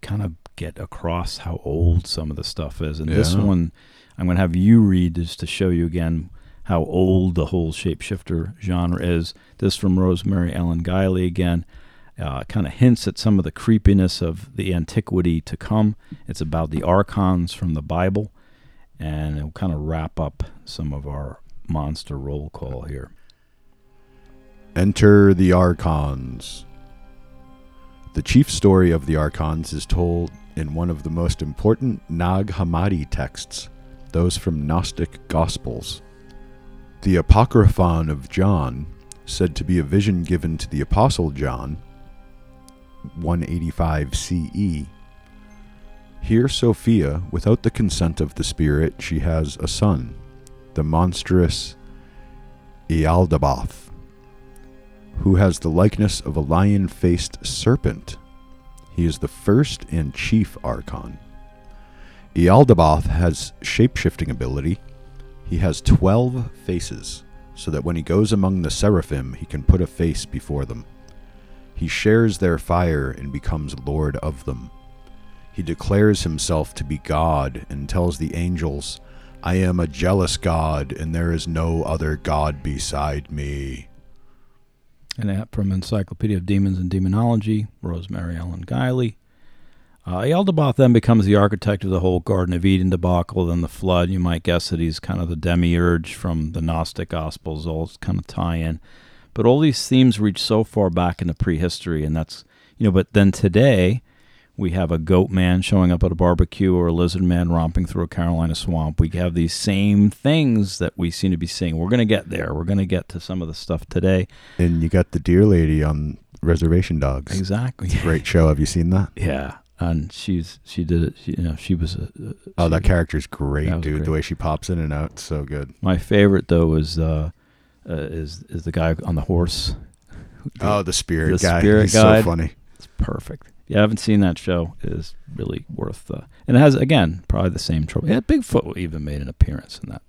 kind of get across how old some of the stuff is. And this one, I'm going to have you read just to show you again how old the whole shapeshifter genre is. This from Rosemary Ellen Guiley again. Uh, kind of hints at some of the creepiness of the antiquity to come. It's about the archons from the Bible, and it'll kind of wrap up some of our monster roll call here.
Enter the Archons. The chief story of the Archons is told in one of the most important Nag Hammadi texts, those from Gnostic Gospels. The Apocryphon of John, said to be a vision given to the Apostle John, 185 CE. Here, Sophia, without the consent of the Spirit, she has a son, the monstrous Yaldabaoth who has the likeness of a lion faced serpent. He is the first and chief archon. Yaldabaoth has shapeshifting ability. He has 12 faces, so that when he goes among the seraphim, he can put a face before them. He shares their fire and becomes lord of them. He declares himself to be God and tells the angels, I am a jealous God, and there is no other God beside me.
And that from Encyclopedia of Demons and Demonology, Rosemary Ellen Guiley. Uh, then becomes the architect of the whole Garden of Eden debacle, then the flood. You might guess that he's kind of the demiurge from the Gnostic Gospels, all kind of tie in. But all these themes reach so far back into prehistory, and that's, you know, but then today we have a goat man showing up at a barbecue or a lizard man romping through a Carolina swamp. We have these same things that we seem to be seeing. We're going to get there. We're going to get to some of the stuff today.
And you got the deer lady on Reservation Dogs.
Exactly.
Great show. Have you seen that?
Yeah, and she's she did it. She, you know, she was a. a
Oh, that character's great, dude.
great.
The way she pops in and out, so good.
My favorite though was uh, uh, is is the guy on the horse. [LAUGHS]
Oh, the spirit
the
guy.
spirit
He's
guide.
so funny.
It's perfect. Yeah, I haven't seen that show. It is really worth. Uh, and it has again probably the same trouble. Yeah, Bigfoot even made an appearance in that.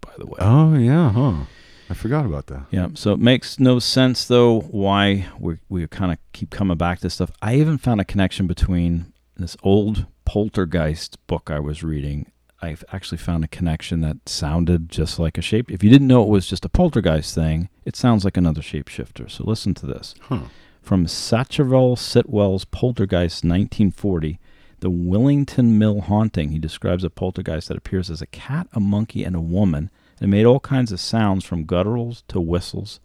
By the way.
Oh yeah, huh? I forgot about that.
Yeah, so it makes no sense though why we we kind of keep coming back to stuff. I even found a connection between this old poltergeist book I was reading. I've actually found a connection that sounded just like a shape. If you didn't know it was just a poltergeist thing, it sounds like another shapeshifter. So listen to this.
Huh.
From Sacheverell Sitwell's Poltergeist 1940, The Willington Mill Haunting, he describes a poltergeist that appears as a cat, a monkey, and a woman. And made all kinds of sounds from gutturals to whistles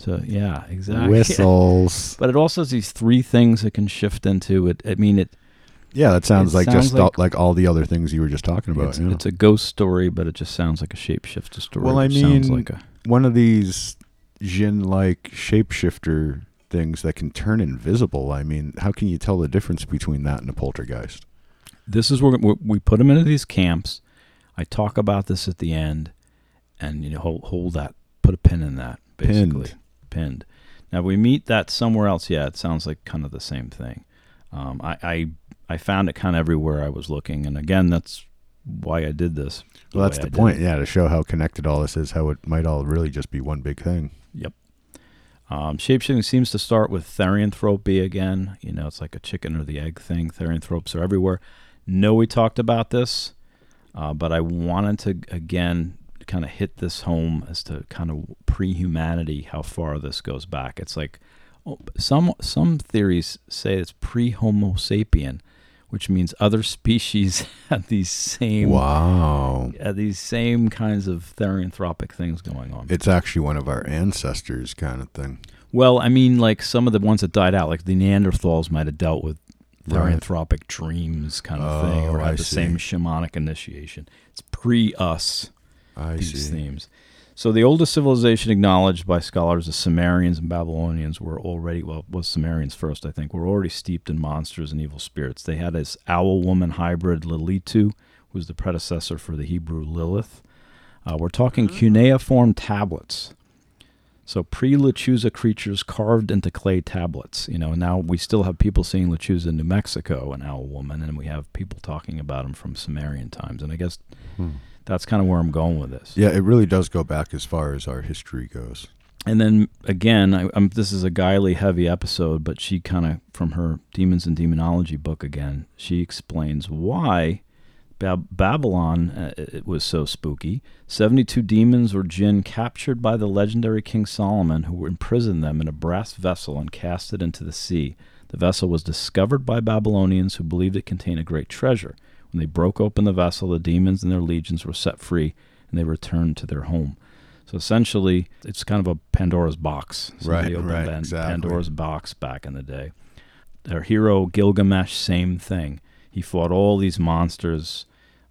to, yeah, exactly. [LAUGHS]
Whistles.
But it also has these three things it can shift into. It, I mean, it
Yeah, that sounds
It
like
sounds
just
like-
all, like all the other things you were just talking about.
it's,
yeah.
it's a ghost story, but it just sounds like a shapeshifter story.
Well, I mean,
like a,
One of these Jinn like shapeshifter things that can turn invisible. I mean, how can you tell the difference between that and a poltergeist?
this is where we- we put them into these camps. I talk about this at the end, and you know, hold, hold that, put a pin in that, basically
Pinned.
pinned. Now we meet that somewhere else. Yeah, it sounds like kind of the same thing. Um, I, I I found it kind of everywhere I was looking, and again, that's why I did this.
Well, that's the
I
point. Yeah, to show how connected all this is, how it might all really just be one big thing. Yep.
Um, shapeshifting seems to start with therianthropy again. You know, it's like a chicken or the egg thing. Therianthropes are everywhere. Know we talked about this, uh, but I wanted to again kind of hit this home as to kind of pre-humanity, how far this goes back. It's like Oh, some some theories say it's pre-Homo sapien, which means other [LAUGHS] species had these same
Wow.
had these same kinds of therianthropic things going on.
It's actually one of our ancestors kind of thing.
Well, I mean, like some of the ones that died out, like the Neanderthals might have dealt with
Right.
therianthropic dreams kind of thing,
Oh,
or
I
had the
see.
same shamanic initiation. It's pre us,
I
these
see.
themes. So the oldest civilization acknowledged by scholars, the Sumerians and Babylonians, were already, well, was Sumerians first, I think, were already steeped in monsters and evil spirits. They had this owl-woman hybrid Lilitu, who was the predecessor for the Hebrew Lilith. Uh, we're talking cuneiform tablets. So pre Lechuza creatures carved into clay tablets. You know, now we still have people seeing Lechuza in New Mexico, an owl woman, and we have people talking about them from Sumerian times. And I guess
Hmm.
That's kind of where I'm going with this.
Yeah, it really does go back as far as our history goes.
And then again, I, I'm, this is a Guiley heavy episode, but she kind of, from her Demons and Demonology book again, she explains why Bab- Babylon uh, it was so spooky. 72 demons or jinn captured by the legendary King Solomon, who imprisoned them in a brass vessel and cast it into the sea. The vessel was discovered by Babylonians who believed it contained a great treasure. When they broke open the vessel, the demons and their legions were set free, and they returned to their home. So essentially, it's kind of a Pandora's box. Somebody
Right,
opened
right, exactly.
Pandora's box back in the day. Their hero Gilgamesh, same thing. He fought all these monsters.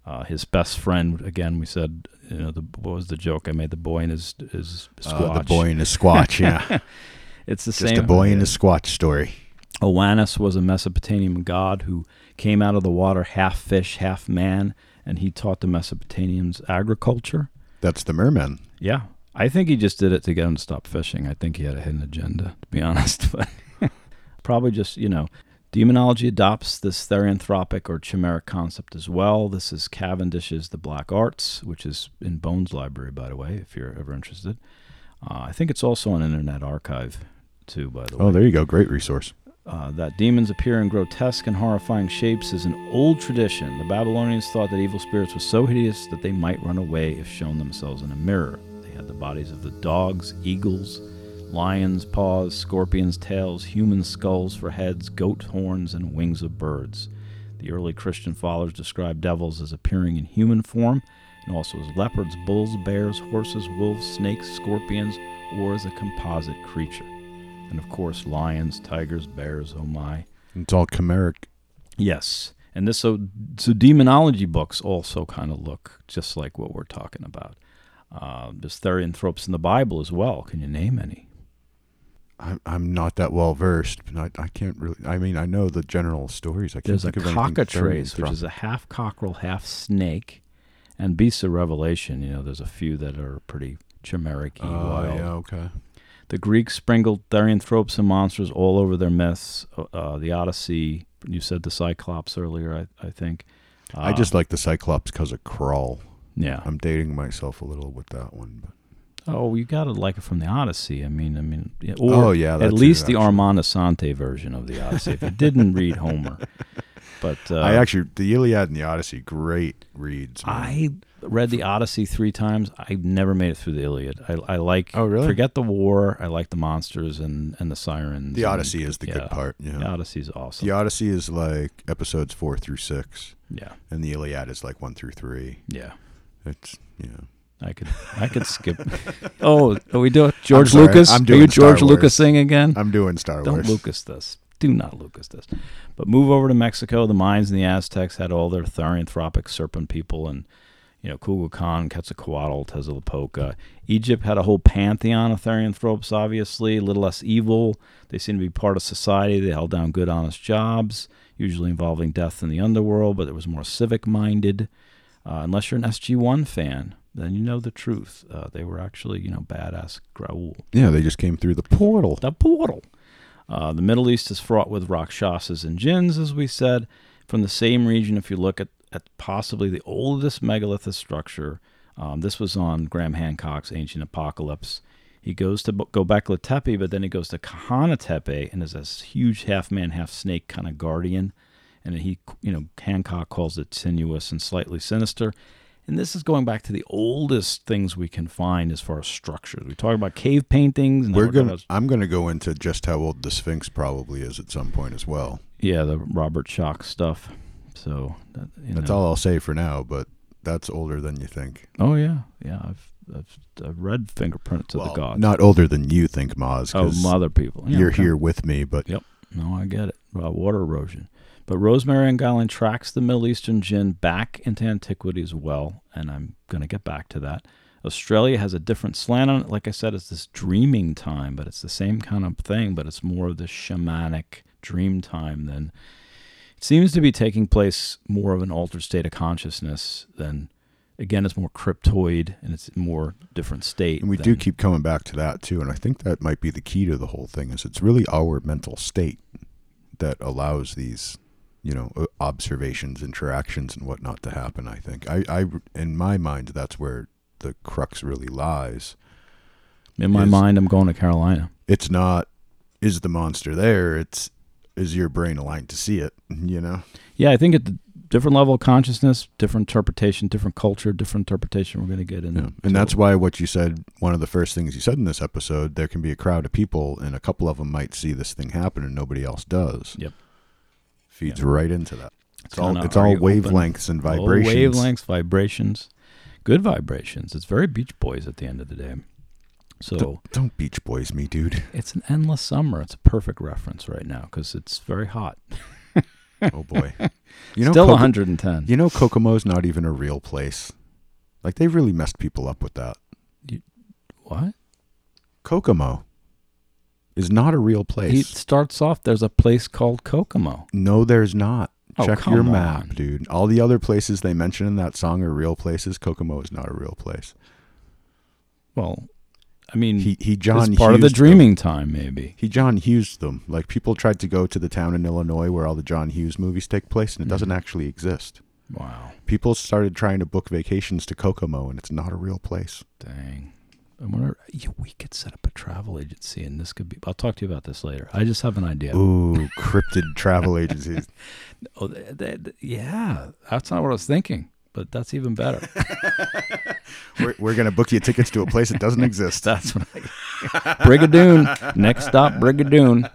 Uh, his best friend, again, we said, you know, the, what was the joke I made? The boy in his his squatch.
Uh, the boy in his squatch, yeah. [LAUGHS]
it's the
Just
same.
a boy in his squatch story.
Oannes was a Mesopotamian god who came out of the water half fish, half man, and he taught the Mesopotamians agriculture.
That's the merman.
Yeah. I think he just did it to get them to stop fishing. I think he had a hidden agenda, to be [LAUGHS] honest. But [LAUGHS] probably just, you know, demonology adopts this therianthropic or chimeric concept as well. This is Cavendish's The Black Arts, which is in Bones Library, by the way, if you're ever interested. Uh, I think it's also on Internet Archive, too, by the way.
Oh, there you go. Great resource.
Uh, that demons appear in grotesque and horrifying shapes is an old tradition. The Babylonians thought that evil spirits were so hideous that they might run away if shown themselves in a mirror. They had the bodies of the dogs, eagles, lions' paws, scorpions' tails, human skulls for heads, goat horns, and wings of birds. The early Christian fathers described devils as appearing in human form and also as leopards, bulls, bears, horses, wolves, snakes, scorpions, or as a composite creature. And of course, lions, tigers, bears, oh my.
It's all chimeric.
Yes. And this so, so demonology books also kind of look just like what we're talking about. Uh, there's therianthropes in the Bible as well. Can you name any?
I'm, I'm not that well versed, but I, I can't really. I mean, I know the general stories. I can't
There's a
think of anything
cockatrice, which is a half cockerel, half snake. And Beasts of Revelation, you know, there's a few that are pretty chimeric
Oh,
wild.
yeah, okay.
The Greeks sprinkled therianthropes and monsters all over their myths. Uh, the Odyssey, you said the Cyclops earlier, I, I think.
I
Uh,
just like the Cyclops because of Krull.
yeah.
I'm dating myself a little with that one. But.
Oh, you got to like it from the Odyssey. I mean, I mean, or
oh yeah,
at least the. Armand Assante version of the Odyssey. if you didn't [LAUGHS] read Homer, but uh,
I actually the Iliad and the Odyssey, great reads. man.
I read the Odyssey three times. I've never made it through the Iliad. I, I like.
Oh, really?
Forget the war. I like the monsters and and the sirens.
the
and-
Odyssey is the
yeah.
good part. Yeah.
The Odyssey is awesome.
The Odyssey is like episodes four through six,
Yeah,
and the Iliad is like one through three.
yeah.
It's yeah.
I could I could skip. [LAUGHS] Oh, are we doing George
sorry,
Lucas?
I'm
are
doing
you George
Wars.
Lucas thing again?
I'm doing Star Wars.
Don't Lucas this. Do not Lucas this. But move over to Mexico. The Mayans and the Aztecs had all their therianthropic serpent people, and you know Kukulkan, Quetzalcoatl, Tezcatlipoca. Egypt had a whole pantheon of therianthropes. Obviously, a little less evil. They seemed to be part of society. They held down good, honest jobs, usually involving death in the underworld, but it was more civic-minded. Uh, unless you're an SG-1 fan, then you know the truth. Uh, they were actually, you know, badass Goa'uld.
Yeah, they just came through the portal.
The portal. Uh, the Middle East is fraught with Rakshasas and jinns, as we said. From the same region, if you look at, at possibly the oldest megalithic structure, um, this was on Graham Hancock's Ancient Apocalypse. He goes to Gobekli Tepe, but then he goes to Karahan Tepe and is this huge half man, half snake kind of guardian. And he, you know, Hancock calls it sinuous and slightly sinister. And this is going back to the oldest things we can find as far as structures. We talk about cave paintings.
We're gonna.
about-
I'm gonna go into just how old the Sphinx probably is at some point as well.
Yeah, the Robert Schoch stuff. So that, you
That's
know.
all I'll say for now. But that's older than you think.
Oh yeah, yeah. I've I've, I've read Fingerprints of
well,
the Gods.
not older than you think, Moz.
oh, mother people. Yeah,
you're
okay.
here with me, but yep.
No, I get it. About water erosion. But Rosemary Ellen Guiley tracks the Middle Eastern jinn back into antiquity as well, and I'm going to get back to that. Australia has a different slant on it. Like I said, it's this dreaming time, but it's the same kind of thing, but it's more of this shamanic dream time than seems to be taking place more of an altered state of consciousness than again, it's more cryptoid and it's more different state.
And we do keep coming back to that too, and I think that might be the key to the whole thing. Is it's really our mental state that allows these, you know, observations, interactions, and whatnot to happen. I think I, I, in my mind, that's where the crux really lies.
in my
is-
mind, I'm going to Carolina.
It's not is the monster there. It's is your brain aligned to see it. You know.
Yeah, I think at the different level of consciousness, different interpretation, different culture, different interpretation. We're going to get in.
Yeah. And that's why what you said, one of the first things you said in this episode, there can be a crowd of people and a couple of them might see this thing happen and nobody else does.
Yep.
Feeds
Yeah.
right into that. It's all it's all
you open?
wavelengths and vibrations.
wavelengths, vibrations, good vibrations. It's very Beach Boys at the end of the day. So
Don't, don't Beach Boys me, dude.
it's an endless summer. It's a perfect reference right now because it's very hot. [LAUGHS]
Oh boy. You know
Still
Koko-
110.
You know Kokomo's not even a real place. Like they really messed people up with that.
what?
Kokomo is not a real
He
place.
starts off. There's a place called Kokomo.
no, there's not.
Oh,
Check your map,
on.
dude. All the other places they mention in that song are real places. Kokomo is not a real place.
Well, I mean,
He he John
it's part of the
Hughes them.
dreaming time, maybe.
He John Hughes them. Like people tried to go to the town in Illinois where all the John Hughes movies take place, and it doesn't
Mhm.
actually exist.
Wow,
People started trying to book vacations to Kokomo, and it's not a real place.
dang. I wonder. Yeah, we could set up a travel agency, and this could be. I'll talk to you about this later. I just have an idea.
Ooh, cryptid travel [LAUGHS] agencies.
Oh, th- th- th- yeah, that's not what I was thinking, but that's even better. [LAUGHS]
We're, we're gonna book you tickets to a place that doesn't exist.
that's what I. [LAUGHS] Brigadoon. Next stop, Brigadoon.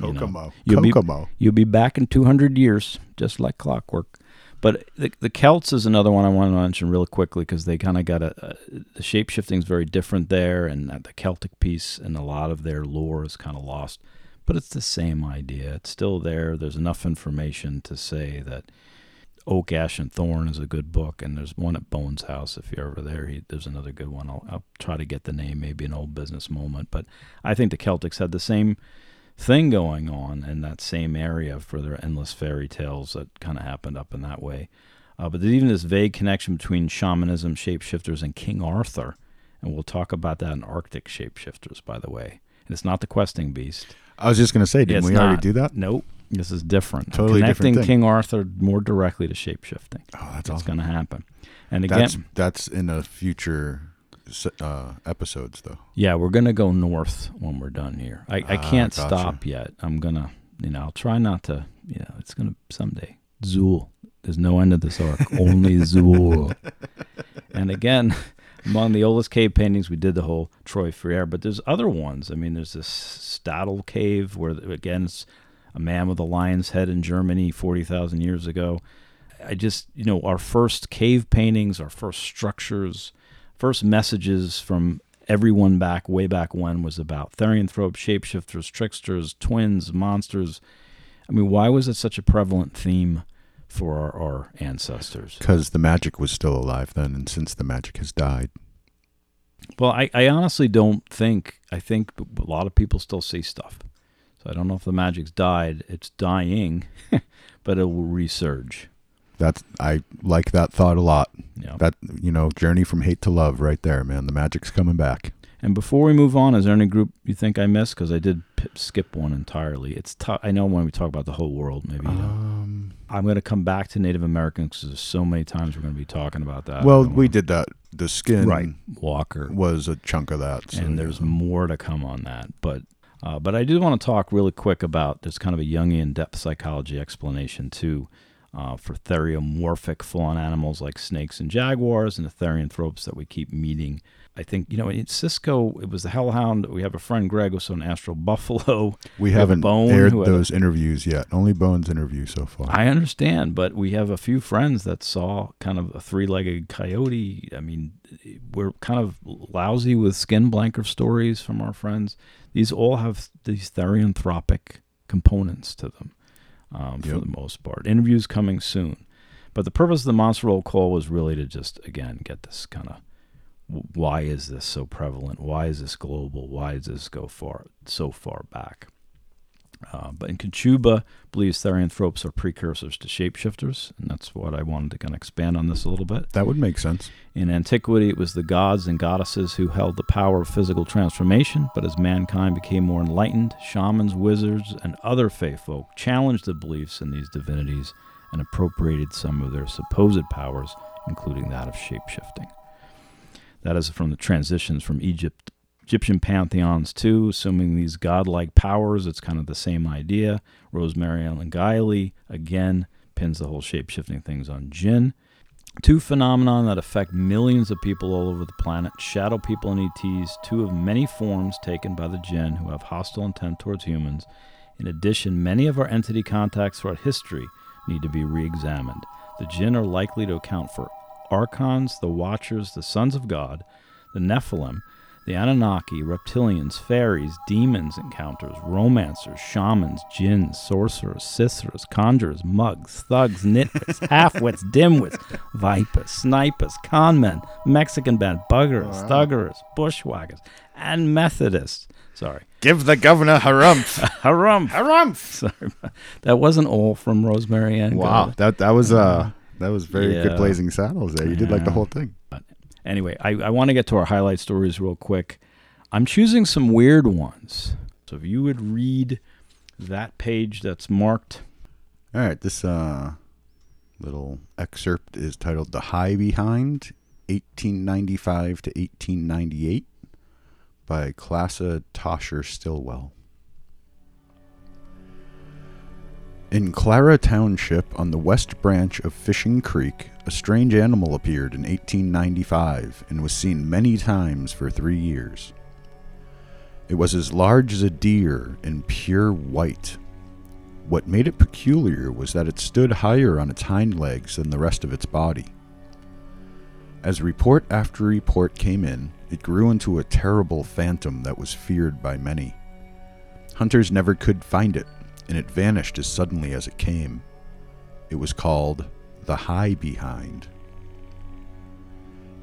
You know,
Kokomo.
you'll be-
Kokomo.
You'll be back in 200 years, just like clockwork. But the, the Celts is another one I want to mention real quickly because they kind of got a, a the shape shifting is very different there, and the Celtic piece and a lot of their lore is kind of lost. But it's the same idea. It's still there. There's enough information to say that Oak, Ash, and Thorn is a good book, and there's one at Bones House if you're ever there. He, there's another good one. I'll, I'll try to get the name, maybe an old business moment. But I think the Celtics had the same thing going on in that same area for their endless fairy tales that kind of happened up in that way. Uh, but there's even this vague connection between shamanism, shapeshifters, and King Arthur. And we'll talk about that in Arctic shapeshifters, by the way. And it's not the questing beast.
I was just gonna say, didn't
It's
we already do that?
Nope. This is different. I'm
Totally different
Connecting
thing.
King Arthur more directly to shapeshifting.
Oh, that's
That's
awesome.
going to happen. And again,
That's that's in a future uh, episodes though.
Yeah, we're gonna go north when we're done here. I, I
Ah,
can't
gotcha.
stop yet. I'm gonna, you know, I'll try not to. You know, it's gonna someday. Zool. There's no end of this arc. Only [LAUGHS] Zool. And again, among the oldest cave paintings, we did the whole Trois Frères, but there's other ones. I mean, there's this Stadel cave where again, it's a man with a lion's head in Germany, forty thousand years ago. I just, you know, our first cave paintings, our first structures, first messages from everyone back way back when was about therianthropes, shapeshifters, tricksters, twins, monsters. I mean, why was it such a prevalent theme for our, our ancestors?
Because the magic was still alive then, and since the magic has died,
Well, I, I honestly don't think. I think a lot of people still see stuff. So I don't know if the magic's died. It's dying, [LAUGHS] but it will resurge.
that's I like that thought a lot.
Know?
That you know, journey from hate to love, right there, man. The magic's coming back.
And before we move on, is there any group you think I missed? Because I did skip one entirely. It's tough. I know when we talk about the whole world, maybe.
Um,
I'm going to come back to Native Americans because there's so many times we're going to be talking about that.
well, we did that. The skin
right Walker,
was a chunk of that. so,
and there's
yeah.
more to come on that. But uh, but I do want to talk really quick about there's kind of a Jungian depth psychology explanation too. Uh, for theriomorphic full-on animals like snakes and jaguars, and the therianthropes that we keep meeting. I think you know in Cisco, it was the hellhound. We have a friend Greg saw an astral buffalo. [LAUGHS]
we
have
haven't
Bone,
aired
a-
those interviews yet. Only Bones interview so far.
I understand, but we have a few friends that saw kind of a three-legged coyote. I mean, we're kind of lousy with skin blanker stories from our friends. These all have these therianthropic components to them, um, for the most part. Interviews coming soon, but the purpose of the Monster Roll call was really to just again get this kind of why is this so prevalent? Why is this global? Why does this go far so far back? Uh, but in Kachuba believes therianthropes are precursors to shapeshifters, and that's what I wanted to kind of expand on this a little bit.
That would make sense.
In antiquity, it was the gods and goddesses who held the power of physical transformation, but as mankind became more enlightened, shamans, wizards, and other fae folk challenged the beliefs in these divinities and appropriated some of their supposed powers, including that of shapeshifting. That is from the transitions from Egypt Egyptian pantheons too, assuming these godlike powers. It's kind of the same idea. Rosemary Ellen Guiley again pins the whole shape shifting things on jinn. Two phenomena that affect millions of people all over the planet shadow people and ETs, two of many forms taken by the jinn who have hostile intent towards humans. In addition, many of our entity contacts throughout history need to be re examined. The jinn are likely to account for archons, the watchers, the sons of God, the Nephilim, the Anunnaki, reptilians, fairies, demons encounters, romancers, shamans, jinns, sorcerers, sisters, conjurers, mugs, thugs, nitwits, [LAUGHS] halfwits, dimwits, vipers, snipers, conmen, Mexican band, buggers,
Wow.
thuggerers, bushwhackers, and Methodists. Sorry.
Give the governor harumph.
Harumph. [LAUGHS]
harumph. [LAUGHS]
Sorry. That wasn't all from Rosemary Ann.
Wow,
Guiley.
that that was uh that was very
Yeah.
good blazing saddles there. You did like the whole thing.
Anyway, I, I want to get to our highlight stories real quick. I'm choosing some weird ones. So if you would read that page that's marked.
All right, this uh little excerpt is titled "The High Behind, 1895 to 1898" by Classa Tosher Stillwell. In Clara Township on the west branch of Fishing Creek, a strange animal appeared in 1895 and was seen many times for three years. It was as large as a deer and pure white. What made it peculiar was that it stood higher on its hind legs than the rest of its body. As report after report came in, it grew into a terrible phantom that was feared by many. Hunters never could find it, and it vanished as suddenly as it came. It was called the High Behind.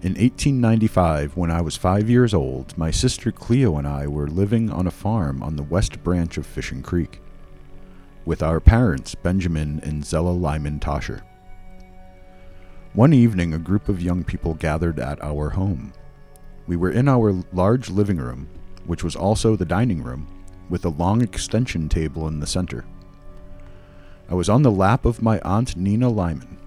In 1895, when I was five years old, my sister Cleo and I were living on a farm on the west branch of Fishing Creek with our parents, Benjamin and Zella Lyman Tosher. One evening, a group of young people gathered at our home. We were in our large living room, which was also the dining room, with a long extension table in the center. I was on the lap of my aunt Nina Lyman.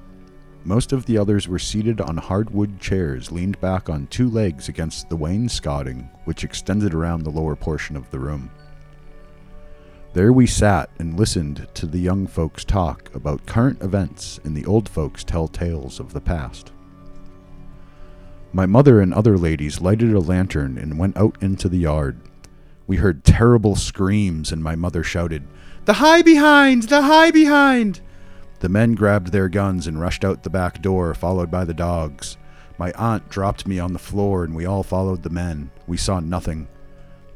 Most of the others were seated on hardwood chairs leaned back on two legs against the wainscoting, which extended around the lower portion of the room. There we sat and listened to the young folks talk about current events and the old folks tell tales of the past. My mother and other ladies lighted a lantern and went out into the yard. We heard terrible screams, and my mother shouted, The high behind! The high behind! The men grabbed their guns and rushed out the back door, followed by the dogs. My aunt dropped me on the floor, and we all followed the men. We saw nothing.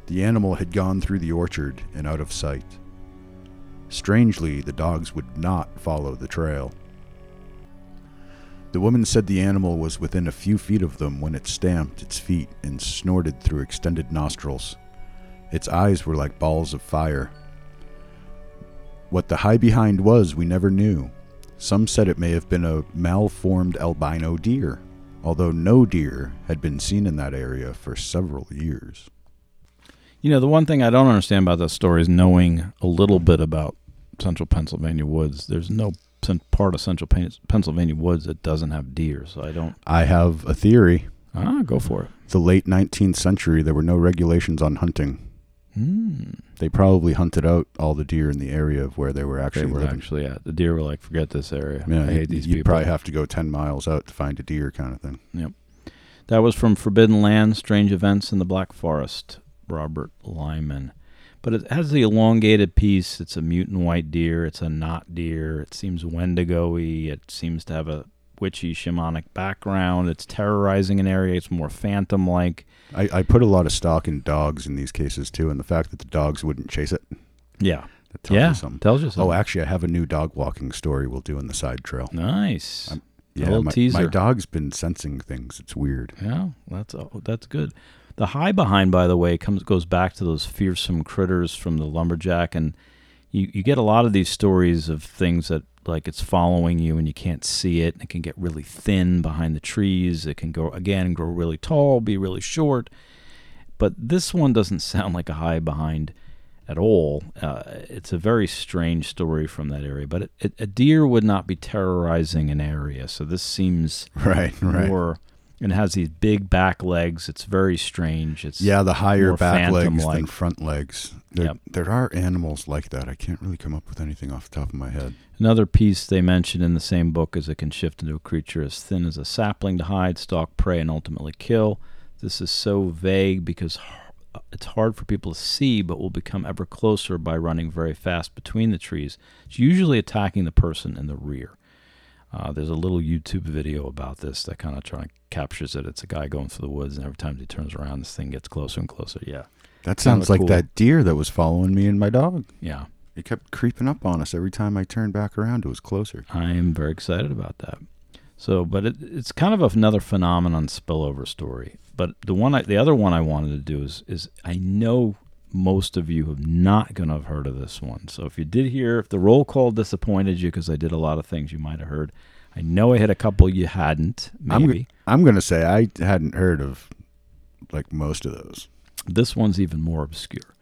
The animal had gone through the orchard and out of sight. Strangely, the dogs would not follow the trail. The woman said the animal was within a few feet of them when it stamped its feet and snorted through extended nostrils. Its eyes were like balls of fire. What the high behind was, we never knew. Some said it may have been a malformed albino deer, although no deer had been seen in that area for several years.
You know, the one thing I don't understand about this story is knowing a little bit about central Pennsylvania woods. There's no part of central Pennsylvania woods that doesn't have deer, so I don't.
I have a theory.
Ah, go for it.
The late 19th century, there were no regulations on hunting.
Hmm.
They probably hunted out all the deer in the area of where they were
They
actually
were
living.
actually at the deer were like, forget this area.
yeah,
I hate these
you'd
people.
probably have to go 10 miles out to find a deer kind of thing. Yep.
That was from Forbidden Land, Strange Events in the Black Forest, Robert Lyman. But it has the elongated piece. It's a mutant white deer. It's a not deer. It seems wendigo-y. It seems to have a witchy shamanic background. It's terrorizing an area. It's more phantom-like.
I, I put a lot of stock in dogs in these cases too, and the fact that the dogs wouldn't chase it.
Yeah.
That tells
yeah.
you something.
Tells you oh, something.
Oh, actually, I have a new dog walking story we'll do in the side trail.
nice.
I'm-
A
Yeah,
little
my, my dog's been sensing things. It's weird.
Yeah, that's oh, that's good. The high behind, by the way, comes goes back to those fearsome critters from the lumberjack, and you you get a lot of these stories of things that like it's following you and you can't see it. It can get really thin behind the trees. It can go again grow really tall, be really short. But this one doesn't [LAUGHS] sound like a hide behind at all. Uh, it's a very strange story from that area. But it, it, a deer would not be terrorizing an area, so this seems [LAUGHS]
Right, right.
And it has these big back legs. It's very strange. It's
Yeah, the higher back legs than front legs. There,
Yep.
there are animals like that. I can't really come up with anything off the top of my head.
Another piece they mention in the same book is it can shift into a creature as thin as a sapling to hide, stalk prey, and ultimately kill. This is so vague because uh, it's hard for people to see, but will become ever closer by running very fast between the trees. It's usually attacking the person in the rear. Uh, there's a little YouTube video about this that kind of trying captures it. It's a guy going through the woods, and every time he turns around, this thing gets closer and closer. Yeah,
That sounds like
cool.
that deer that was following me and my dog.
yeah.
It kept creeping up on us every time I turned back around. It was closer.
I am very excited about that. So, but it, it's kind of another phenomenon spillover story. But the one, I, the other one I wanted to do is, is I know most of you have not going to have heard of this one. So if you did hear, if the roll call disappointed you because I did a lot of things you might have heard, I know I hit a couple you hadn't.
I'm
Maybe
I'm gonna say I hadn't heard of like most of those.
this one's even more obscure.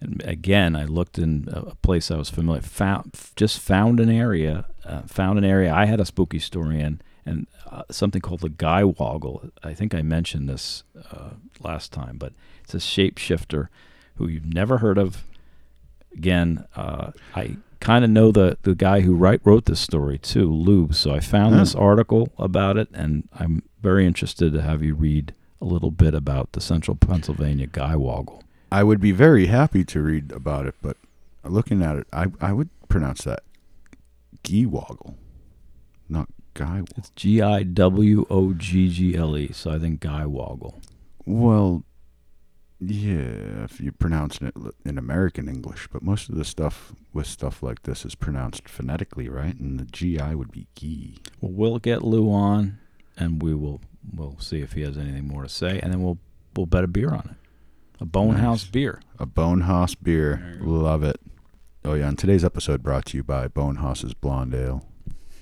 And again, I looked in a a place I was familiar, found just found an area, uh, found an area I had a spooky story in, and uh, something called the guy woggle. I think I mentioned this uh, last time, but it's a shapeshifter who you've never heard of. Again, uh, I kind of know the the guy who write, wrote this story too, Lou. So I found
Oh.
this article about it, and I'm very interested to have you read a little bit about the Central Pennsylvania guy woggle.
I would be very happy to read about it, but looking at it, I I would pronounce that Geewoggle, not guy.
It's G I W O G G L E. So I think guy woggle.
Well, yeah, if you pronounce it in American English, but most of the stuff with stuff like this is pronounced phonetically, right? And the GI would be gee.
Well, we'll get Lou on, and we will we'll see if he has anything more to say, and then we'll we'll bet a beer on it, a Bonehouse
Nice.
beer.
A Bonehouse beer.
There you go.
Love it. Oh, yeah. And today's episode brought to you by Bonehouse's Blonde Ale.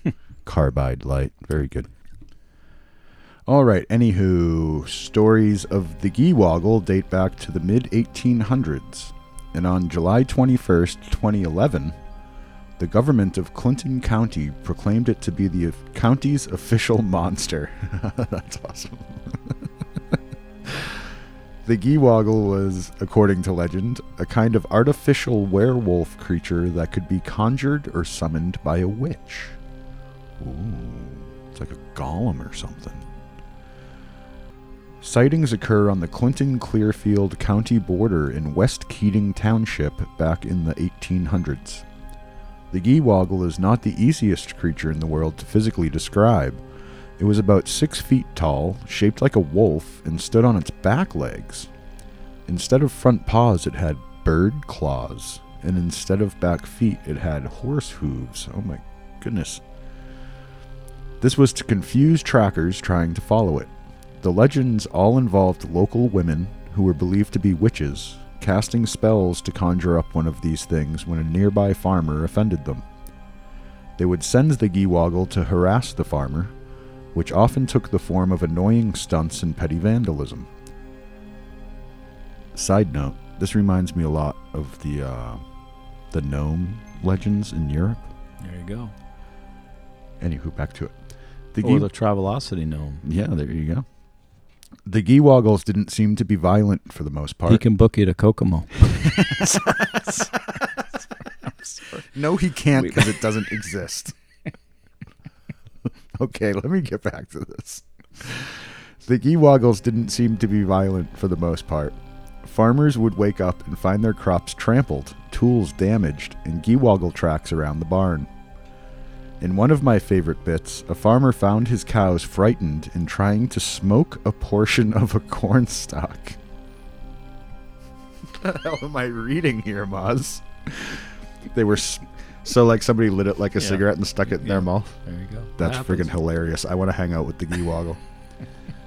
[LAUGHS] Carbide Light. Very good. All right. Anywho, stories of the Geewoggle date back to the mid 1800s. And on July 21st, 2011, the government of Clinton County proclaimed it to be the county's official monster. [LAUGHS] That's awesome. [LAUGHS] The Geewoggle was, according to legend, a kind of artificial werewolf creature that could be conjured or summoned by a witch. Ooh, it's like a golem or something. Sightings occur on the Clinton Clearfield County border in West Keating Township back in the 1800s. The Geewoggle is not the easiest creature in the world to physically describe. It was about six feet tall, shaped like a wolf, and stood on its back legs. Instead of front paws, it had bird claws, and instead of back feet, it had horse hooves. Oh my goodness. This was to confuse trackers trying to follow it. The legends all involved local women who were believed to be witches, casting spells to conjure up one of these things when a nearby farmer offended them. They would send the Geewoggle to harass the farmer, which often took the form of annoying stunts and petty vandalism. Side note: This reminds me a lot of the uh, the gnome legends in Europe.
There you go.
Anywho, back to it. The
or
Gee-
the Travelocity gnome.
yeah, there you go. The Geewoggles didn't seem to be violent for the most part.
He can book you to Kokomo. [LAUGHS]
No, he can't because it doesn't exist. [LAUGHS] okay, let me get back to this. The Geewoggles didn't seem to be violent for the most part. Farmers would wake up and find their crops trampled, tools damaged, and Geewoggle tracks around the barn. In one of my favorite bits, a farmer found his cows frightened and trying to smoke a portion of a [LAUGHS] corn stalk. [LAUGHS] What the hell am I reading here, Moz? They were s- so like somebody lit it like a
Yeah.
cigarette and stuck it in
Yeah.
their mouth.
There you go.
That's
That
friggin' hilarious. I want to hang out with the Geewoggle.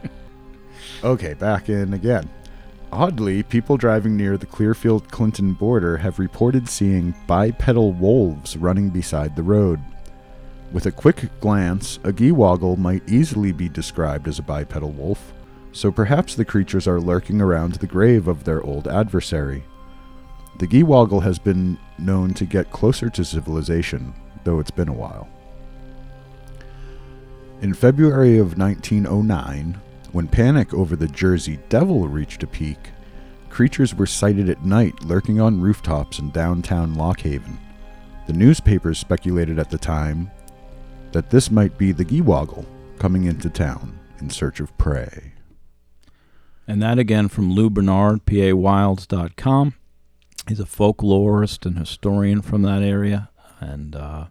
[LAUGHS] okay, back in again. Oddly, people driving near the Clearfield Clinton border have reported seeing bipedal wolves running beside the road. With a quick glance, a gewoggle might easily be described as a bipedal wolf, so perhaps the creatures are lurking around the grave of their old adversary. The gewoggle has been known to get closer to civilization, though it's been a while. In February of 1909, when panic over the Jersey Devil reached a peak, creatures were sighted at night lurking on rooftops in downtown Lock Haven. The newspapers speculated at the time that this might be the Gewoggle coming into town in search of prey.
And that again from Lou Bernard, PAWilds.com. He's a folklorist and historian from that area, and uh,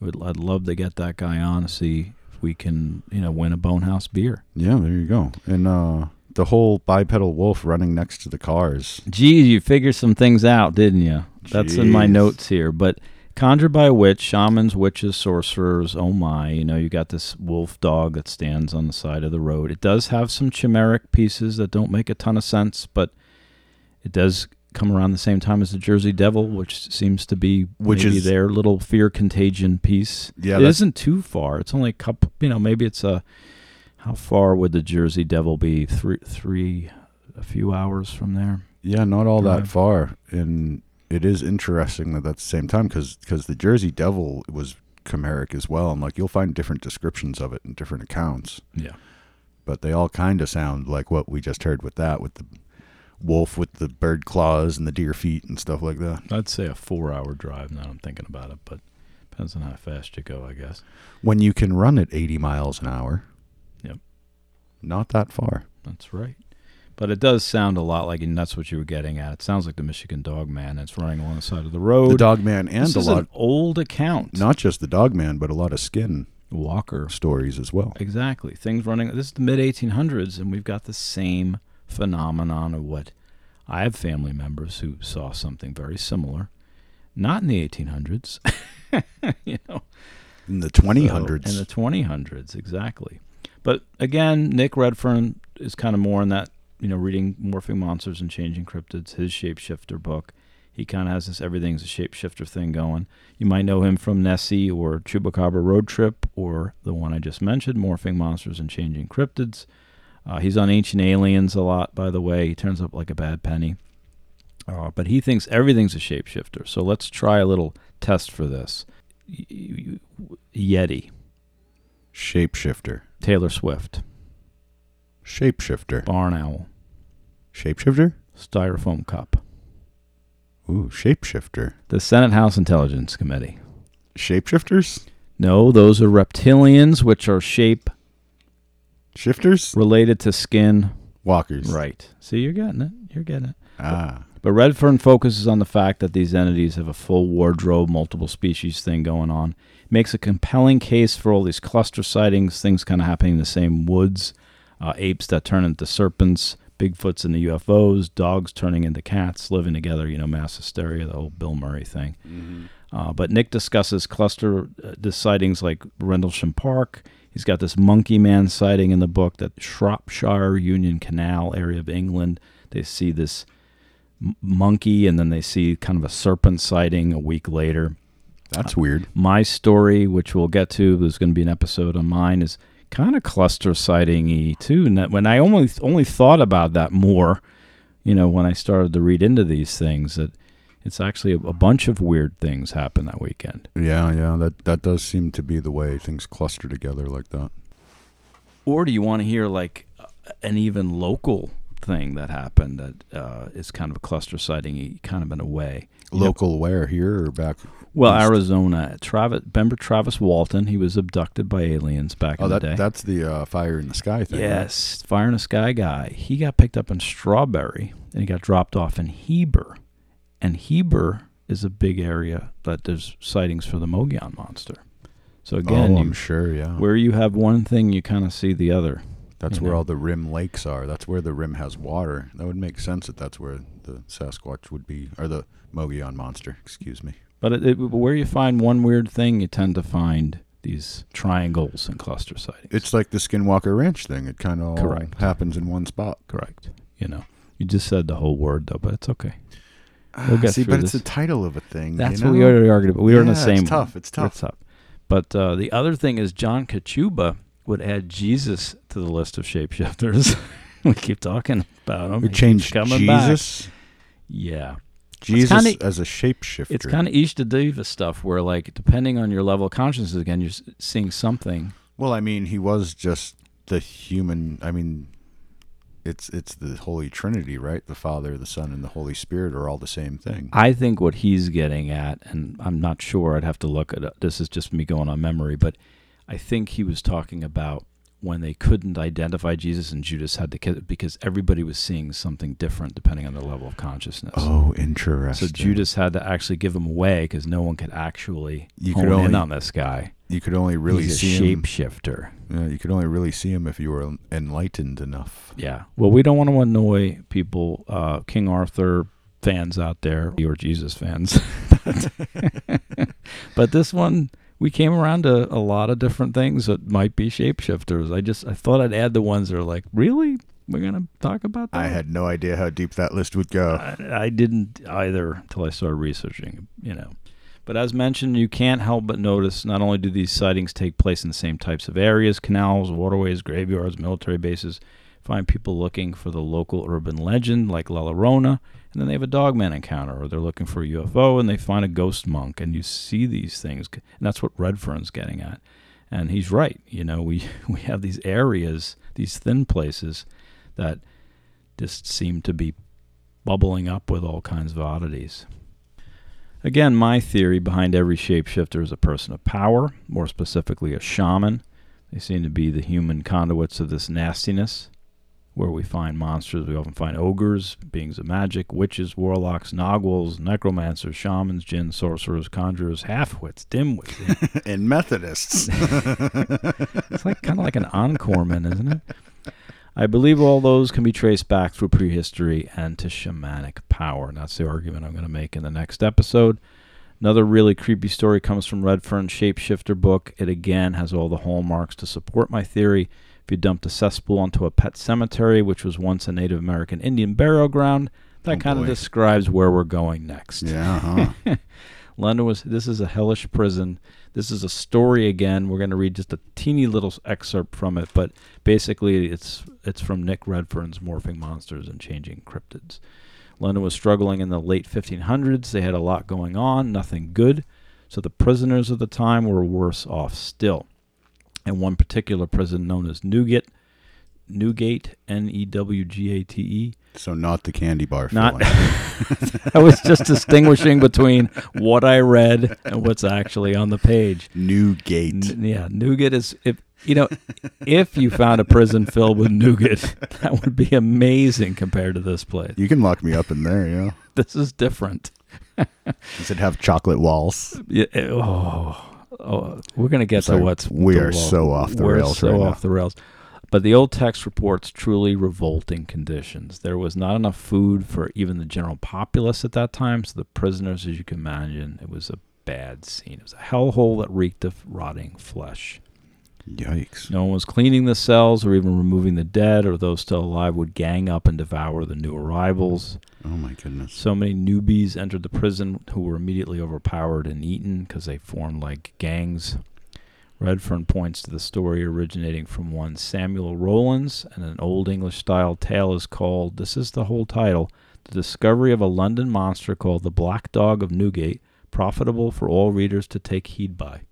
would, I'd love to get that guy on to see if we can, you know, win a Bonehouse beer.
Yeah, there you go. And uh, the whole bipedal wolf running next to the cars.
Geez, you figured some things out, didn't you? That's in my notes here. But conjured by a witch, shamans, witches, sorcerers. Oh my! You know, you got this wolf dog that stands on the side of the road. It does have some chimeric pieces that don't make a ton of sense, but it does come around the same time as the Jersey Devil, which seems to be
Which
maybe
is-
their little fear contagion piece.
Yeah,
it isn't too far. It's only a couple. You know, maybe it's a. How far would the Jersey Devil be? Three, three, a few hours from there.
Yeah, not all that far. And it is interesting that that's the same time because the Jersey Devil was chimeric as well. And like you'll find different descriptions of it in different accounts,
Yeah.
but they all kind of sound like what we just heard with that, with the wolf with the bird claws and the deer feet and stuff like that.
I'd say a four-hour drive. Now I'm thinking about it, but depends on how fast you go, I guess.
When you can run at 80 miles an hour.
Yep.
Not that far.
That's right. But it does sound a lot like, and that's what you were getting at. It sounds like the Michigan Dog Man that's running along the side of the road.
The dog man and
this
a
is
lot,
an old account.
not just the dog man, but a lot of skin
Walker.
stories as well.
Exactly. Things running. This is the mid 1800s, and we've got the same phenomenon of what I have family members who saw something very similar. Not in the 1800s. [LAUGHS] you know,
In the
So,
2000s.
in the 2000s, exactly. But again, Nick Redfern is kind of more in that, you know, reading Morphing Monsters and Changing Cryptids, his shapeshifter book. He kind of has this everything's a shapeshifter thing going. You might know him from Nessie or Chupacabra Road Trip or the one I just mentioned, Morphing Monsters and Changing Cryptids. Uh, he's on Ancient Aliens a lot, by the way. He turns up like a bad penny. Uh, but he thinks everything's a shapeshifter. So let's try a little test for this. Yeti.
Shapeshifter.
Taylor Swift,
Shapeshifter.
Barn Owl,
Shapeshifter?
Styrofoam Cup,
Ooh, shapeshifter.
the Senate House Intelligence Committee.
Shapeshifters?
No, those are reptilians, which are shape
Shifters?
related to skin.
Walkers.
Right. See, you're getting it. You're getting it.
Ah.
But Redfern focuses on the fact that these entities have a full wardrobe, multiple species thing going on. Makes a compelling case for all these cluster sightings, things kind of happening in the same woods, uh, apes that turn into serpents, Bigfoots in the UFOs, dogs turning into cats, living together, you know, mass hysteria, the whole Bill Murray thing. Uh, but Nick discusses cluster uh, sightings like Rendlesham Park. He's got this monkey man sighting in the book that Shropshire Union Canal area of England. They see this m- monkey, and then they see kind of a serpent sighting a week later.
That's weird.
My story, which we'll get to, there's going to be an episode on mine, is kind of cluster sighting y too. And that when I only only thought about that more, you know, when I started to read into these things, that it's actually a, a bunch of weird things happen that weekend.
Yeah, yeah. That that does seem to be the way things cluster together like that.
Or do you want to hear like an even local thing that happened that uh, is kind of a cluster sighting, kind of in a way? You know,
Local where here or back?
Well. Arizona. Travis, remember Travis Walton? He was abducted by aliens back
Oh,
in
that
the day.
that's the uh, fire in the sky thing. right?
yes, Fire in the Sky guy. He got picked up in Strawberry and he got dropped off in Heber. And Heber is a big area that there's sightings for the Mogollon monster. So again,
oh,
you,
I'm sure. Yeah.
where you have one thing, you kind of see the other.
That's where
know.
all the rim lakes are. That's where the rim has water. That would make sense that that's where the Sasquatch would be, or the Mogollon monster. Excuse me.
But it, it, where you find one weird thing, you tend to find these triangles and cluster sightings.
It's like the Skinwalker Ranch thing. It kind of all
Correct.
happens in one spot.
correct. You know, You just said the whole word though, but it's okay. We'll
Ah,
get
See,
through
but it's
this.
the title of a thing.
That's
you
what we already argued about. We were in the
Yeah,
same.
It's tough. It's tough.
It's tough. But uh, the other thing is John Kachuba would add Jesus to the list of shapeshifters. [LAUGHS] we keep talking about him.
We changed
coming back.
Jesus.
Yeah.
Jesus
kinda-
as a shapeshifter.
It's kind of Ishtadeva stuff where, like, depending on your level of consciousness, again, you're seeing something.
Well, I mean, he was just the human. I mean, it's it's the Holy Trinity, right? The Father, the Son, and the Holy Spirit are all the same thing.
I think what he's getting at, and I'm not sure, I'd have to look at it. This is just me going on memory, but I think he was talking about when they couldn't identify Jesus and Judas had to kill because everybody was seeing something different depending on their level of consciousness.
Oh, interesting.
So Judas had to actually give him away because no one could actually
You
hone
could
in
only
on this guy.
you could only really
He's a
see him.
shapeshifter.
Yeah, you could only really see him if you were enlightened enough.
Yeah. Well, we don't want to annoy people, uh, King Arthur fans out there, or Jesus fans. but, [LAUGHS] but this one, we came around to a lot of different things that might be shapeshifters. I just I thought I'd add the ones that are like, really, we're gonna talk about that.
I had no idea how deep that list would go.
I, I didn't either until I started researching. You know. But as mentioned, you can't help but notice not only do these sightings take place in the same types of areas canals, waterways, graveyards, military bases find people looking for the local urban legend like La Llorona, and then they have a dogman encounter, or they're looking for a UFO and they find a ghost monk, and you see these things, and that's what Redfern's getting at. And he's right. You know, we [LAUGHS] we have these areas, these thin places, that just seem to be bubbling up with all kinds of oddities. Again, my theory behind every shapeshifter is a person of power, more specifically a shaman. They seem to be the human conduits of this nastiness. Where we find monsters, we often find ogres, beings of magic, witches, warlocks, naguals, necromancers, shamans, jinns, sorcerers, conjurers, halfwits, dimwits. [LAUGHS]
and Methodists. [LAUGHS]
it's like kind of like an encoreman, isn't it? I believe all those can be traced back through prehistory and to shamanic power. And that's the argument I'm going to make in the next episode. Another really creepy story comes from Redfern's Shapeshifter book. It again has all the hallmarks to support my theory. If you dumped a cesspool onto a pet cemetery, which was once a Native American Indian burial ground, that
Oh,
kind of describes where we're going next.
yeah. [LAUGHS] Huh?
London was this is a hellish prison. This is a story again. We're going to read just a teeny little excerpt from it, but basically it's it's from Nick Redfern's Morphing Monsters and Changing Cryptids. London was struggling in the late 1500s. They had a lot going on, nothing good. So the prisoners of the time were worse off still. And one particular prison known as Newgate, Newgate, N E W G A T E,
so not the candy bar
Not- [LAUGHS] I was just distinguishing between what I read and what's actually on the page.
Newgate.
N- yeah, nougat is if you know if you found a prison filled with nougat, [LAUGHS] that would be amazing compared to this place.
You can lock me up in there, Yeah. [LAUGHS]
This is different.
Does it have chocolate walls?
Yeah, oh, oh, we're gonna get
It's
to what's
we are
lo-
so off the
we're
rails
so
right now.
off the rails. But the old text reports truly revolting conditions. There was not enough food for even the general populace at that time, so the prisoners, as you can imagine, it was a bad scene. It was a hellhole that reeked of rotting flesh.
Yikes.
No one was cleaning the cells or even removing the dead, or those still alive would gang up and devour the new arrivals.
Oh my goodness.
So many newbies entered the prison who were immediately overpowered and eaten because they formed like gangs. Redfern points to the story originating from one Samuel Rowlands, and an old English style tale is called, this is the whole title, The Discovery of a London Monster Called the Black Dog of Newgate, profitable for all readers to take heed by.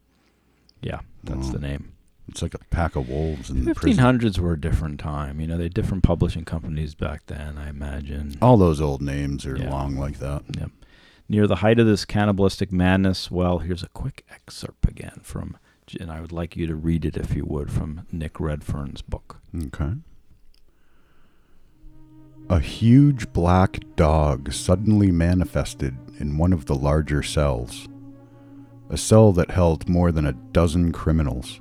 Yeah, that's
Wow.
the name.
It's like a pack of wolves in the prison.
1500s were a different time. You know, they had different publishing companies back then, I imagine.
All those old names are
Yeah.
long like that.
Yep. Near the height of this cannibalistic madness, well, here's a quick excerpt again from, and I would like you to read it if you would, from Nick Redfern's book.
Okay. A huge black dog suddenly manifested in one of the larger cells, a cell that held more than a dozen criminals.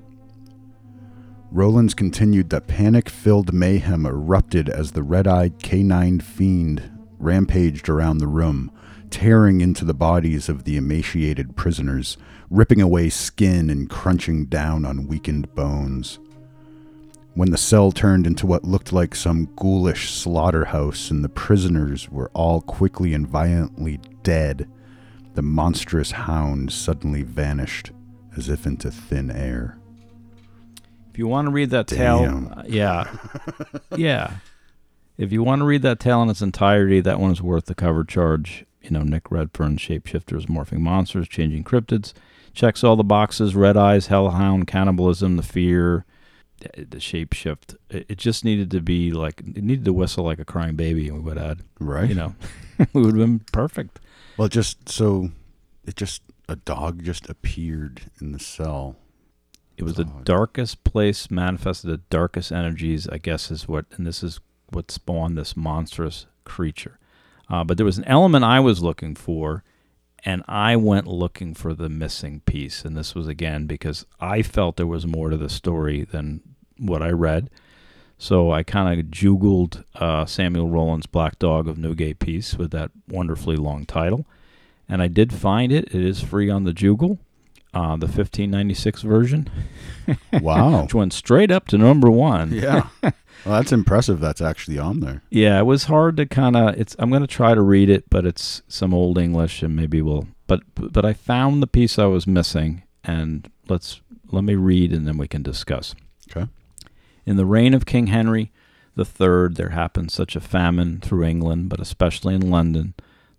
Rowlands continued that panic filled mayhem erupted as the red eyed canine fiend rampaged around the room, tearing into the bodies of the emaciated prisoners, ripping away skin and crunching down on weakened bones. when the cell turned into what looked like some ghoulish slaughterhouse and the prisoners were all quickly and violently dead, the monstrous hound suddenly vanished as if into thin air.
If you want to read that tale,
Damn.
uh, yeah, [LAUGHS] yeah. If you want to read that tale in its entirety, that one is worth the cover charge. You know, Nick Redfern, shapeshifters, morphing monsters, changing cryptids, checks all the boxes: red eyes, hellhound, cannibalism, the fear, the shapeshift. It, it just needed to be like it needed to whistle like a crying baby, and we would add,
Right?
you know, [LAUGHS] we would have been perfect.
Well, just so it just a dog just appeared in the cell.
It was the darkest place, manifested the darkest energies, I guess, is what, and this is what spawned this monstrous creature. Uh, but there was an element I was looking for, and I went looking for the missing piece. And this was again because I felt there was more to the story than what I read. So I kind of juggled uh, Samuel Rowland's Black Dog of Newgate piece with that wonderfully long title. And I did find it. It is free on the Jugal, uh, the 1596 version [LAUGHS]
Wow.
which went straight up to number one.
yeah. Well, that's impressive. That's actually on there.
Yeah, it was hard to kind of. It's. I'm going to try to read it, but it's some old English, and maybe we'll. But but I found the piece I was missing, and let's let me read, and then we can discuss.
Okay.
In the reign of King Henry the Third, there happened such a famine through England, but especially in London,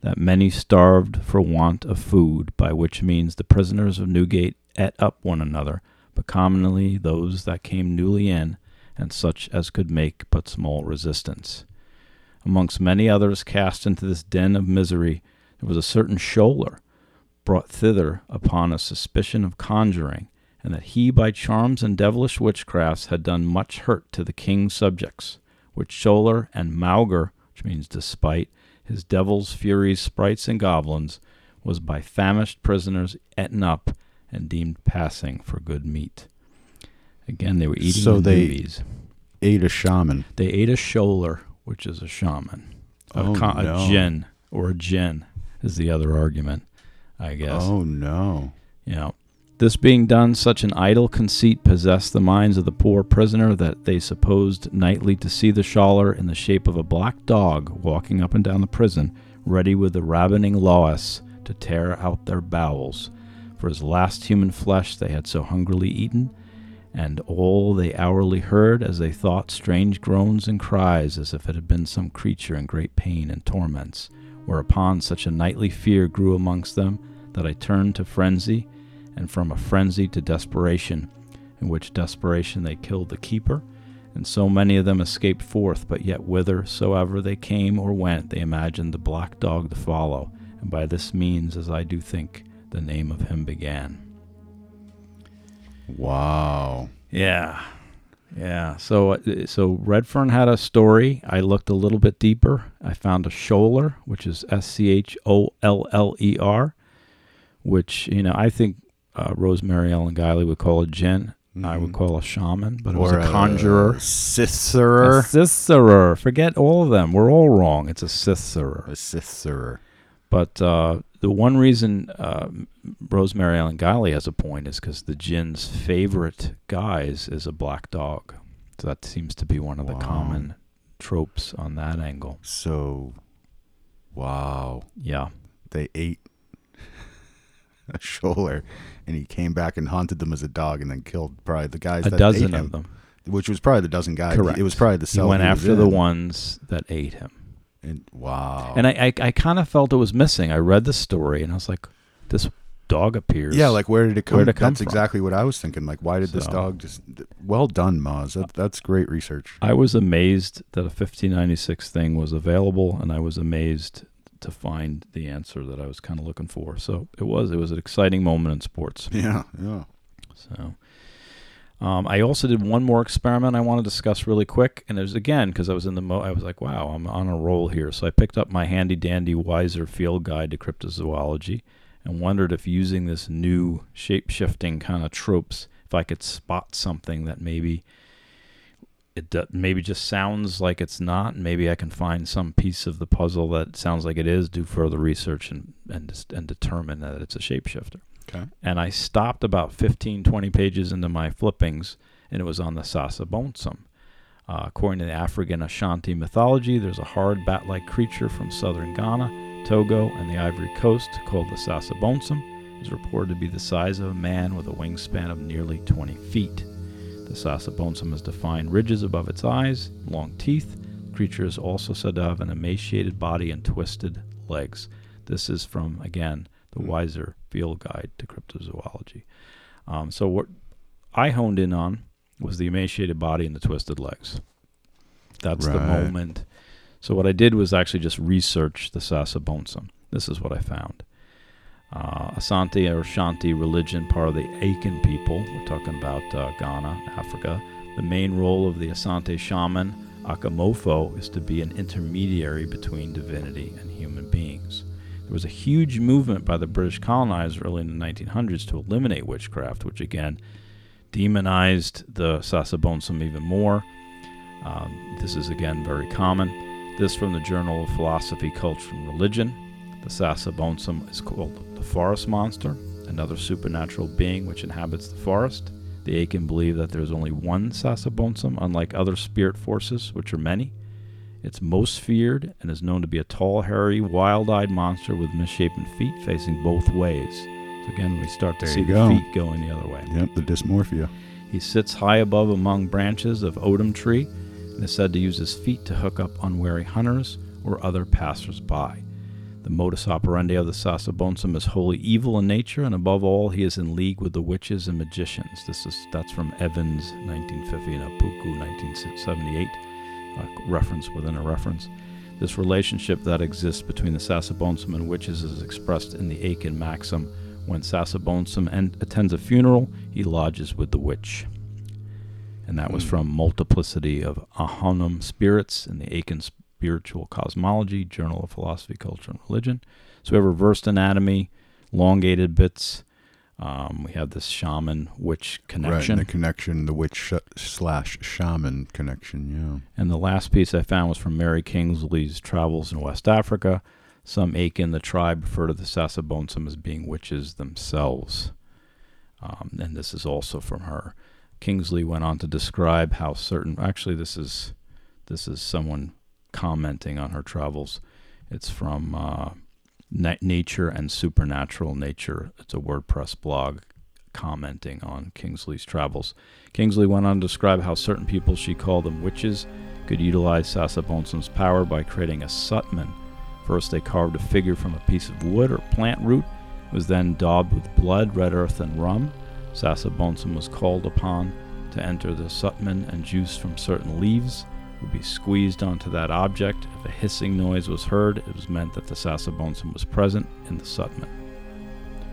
that many starved for want of food, by which means the prisoners of Newgate ate up one another, but commonly those that came newly in, and such as could make but small resistance. Amongst many others cast into this den of misery, there was a certain Scholler, brought thither upon a suspicion of conjuring, and that he by charms and devilish witchcrafts had done much hurt to the king's subjects, which Scholler and Mauger, which means despite, his devils, furies, sprites, and goblins, was by famished prisoners eaten up and deemed passing for good meat. Again, they were eating
So
the
they-
newbies.
Ate a shaman.
They ate a scholler, which is a shaman. A,
Oh,
con-
no.
a jinn or a jinn is the other argument, I guess.
Oh no.
You know, this being done, such an idle conceit possessed the minds of the poor prisoner that they supposed nightly to see the scholler in the shape of a black dog walking up and down the prison, ready with the ravening loess to tear out their bowels. For his last human flesh they had so hungrily eaten, and all they hourly heard as they thought strange groans and cries as if it had been some creature in great pain and torments. Whereupon such a nightly fear grew amongst them that I turned to frenzy, and from a frenzy to desperation, in which desperation they killed the keeper, and so many of them escaped forth, but yet whithersoever they came or went, they imagined the black dog to follow, and by this means, as I do think, the name of him began.
Wow.
Yeah. Yeah. So uh, so Redfern had a story. I looked a little bit deeper. I found a Scholler, which is S C H O L L E R, which, you know, I think uh, Rosemary Ellen Guiley would call a djinn. I would
Mhm.
call a shaman, but it
or
was a conjurer.
A Cicerer.
A Cicerer. Forget all of them. We're all wrong. It's a Cicerer.
A Cicerer.
But uh, the one reason uh, Rosemary Ellen Guiley has a point is because the jinn's favorite guise is a black dog. So that seems to be one of the common tropes on that angle.
So, wow.
Yeah.
They ate [LAUGHS] a shoulder, and he came back and haunted them as a dog, and then killed probably the guys
A
that
dozen
ate him,
of them.
which was probably the dozen guys.
Correct.
It was probably the
He went
he
after the ones that ate him.
And wow.
And I, I, I kind of felt it was missing. I read the story and I was like, this dog appears.
yeah, like where did it come?
Where'd it come
that's
from?
exactly what I was thinking. Like, why did this dog just? Well done, Moz. That, that's great research.
I was amazed that a 1596 thing was available, and I was amazed to find the answer that I was kind of looking for. So it was it was an exciting moment in sports.
Yeah, yeah.
So um, I also did one more experiment I want to discuss really quick, and it was again because I was in the mo. I was like, wow, I'm on a roll here. So I picked up my handy dandy Weiser Field Guide to Cryptozoology and wondered if using this new shape shifting kind of tropes, if I could spot something that maybe it maybe just sounds like it's not. and Maybe I can find some piece of the puzzle that sounds like it is. Do further research and and and determine that it's a shapeshifter
Okay.
and I stopped about 15, 20 pages into my flippings, and it was on the Sasabonsum. Uh, according to the African Ashanti mythology, there's a hard bat like creature from southern Ghana, Togo, and the Ivory Coast called the Sasabonsum. It is reported to be the size of a man with a wingspan of nearly 20 feet. The Sasabonsum has defined ridges above its eyes, long teeth. The creature is also said to have an emaciated body and twisted legs. This is from, again, the
Hmm.
Weiser Field Guide to Cryptozoology. Um, so, what I honed in on was the emaciated body and the twisted legs. That's the moment. So, what I did was actually just research the Sasabonsum. This is what I found. Uh, Asante or Shanti religion, part of the Akan people. We're talking about uh, Ghana, Africa. The main role of the Asante shaman, Akamofo, is to be an intermediary between divinity and human beings. There was a huge movement by the British colonizer early in the 1900s to eliminate witchcraft, which again demonized the Sasabonsum even more. Um, this is again very common. This from the Journal of Philosophy, Culture, and Religion. The Sasabonsum is called the forest monster, another supernatural being which inhabits the forest. The Akan believe that there is only one Sasabonsum, unlike other spirit forces, which are many. It's most feared and is known to be a tall, hairy, wild eyed monster with misshapen feet facing both ways. So, again, we start to
There
see the
go.
feet going the other way.
Yep, the dysmorphia.
He sits high above among branches of odum tree and is said to use his feet to hook up unwary hunters or other passers-by. The modus operandi of the Sasabonsum is wholly evil in nature, and above all, he is in league with the witches and magicians. This is that's from Evans, 1950, and Opoku, 1978, a reference within a reference. This relationship that exists between the Sasabonsum and witches is expressed in the Akan maxim when Sasabonsum en- attends a funeral, he lodges with the witch. And that was
Hmm.
from Multiplicity of Ahonum Spirits in the Akan Spiritual Cosmology, Journal of Philosophy, Culture, and Religion. So we have reversed anatomy, elongated bits. Um, we have this shaman witch connection.
and the connection, the witch sh- slash shaman connection, yeah.
And the last piece I found was from Mary Kingsley's Travels in West Africa. Some Akan, the tribe, refer to the Sasabonsum as being witches themselves. Um, and this is also from her. Kingsley went on to describe how certain. Actually, this is this is someone commenting on her travels. It's from uh, Na- Nature and Supernatural Nature. It's a WordPress blog commenting on Kingsley's travels. Kingsley went on to describe how certain people, she called them witches, could utilize Sasabonsum's power by creating a sutman. First, they carved a figure from a piece of wood or plant root. It was then daubed with blood, red earth, and rum. Sasabonsum was called upon to enter the sutman, and juice from certain leaves would be squeezed onto that object. If a hissing noise was heard, it was meant that the Sasabonsum was present in the sutman.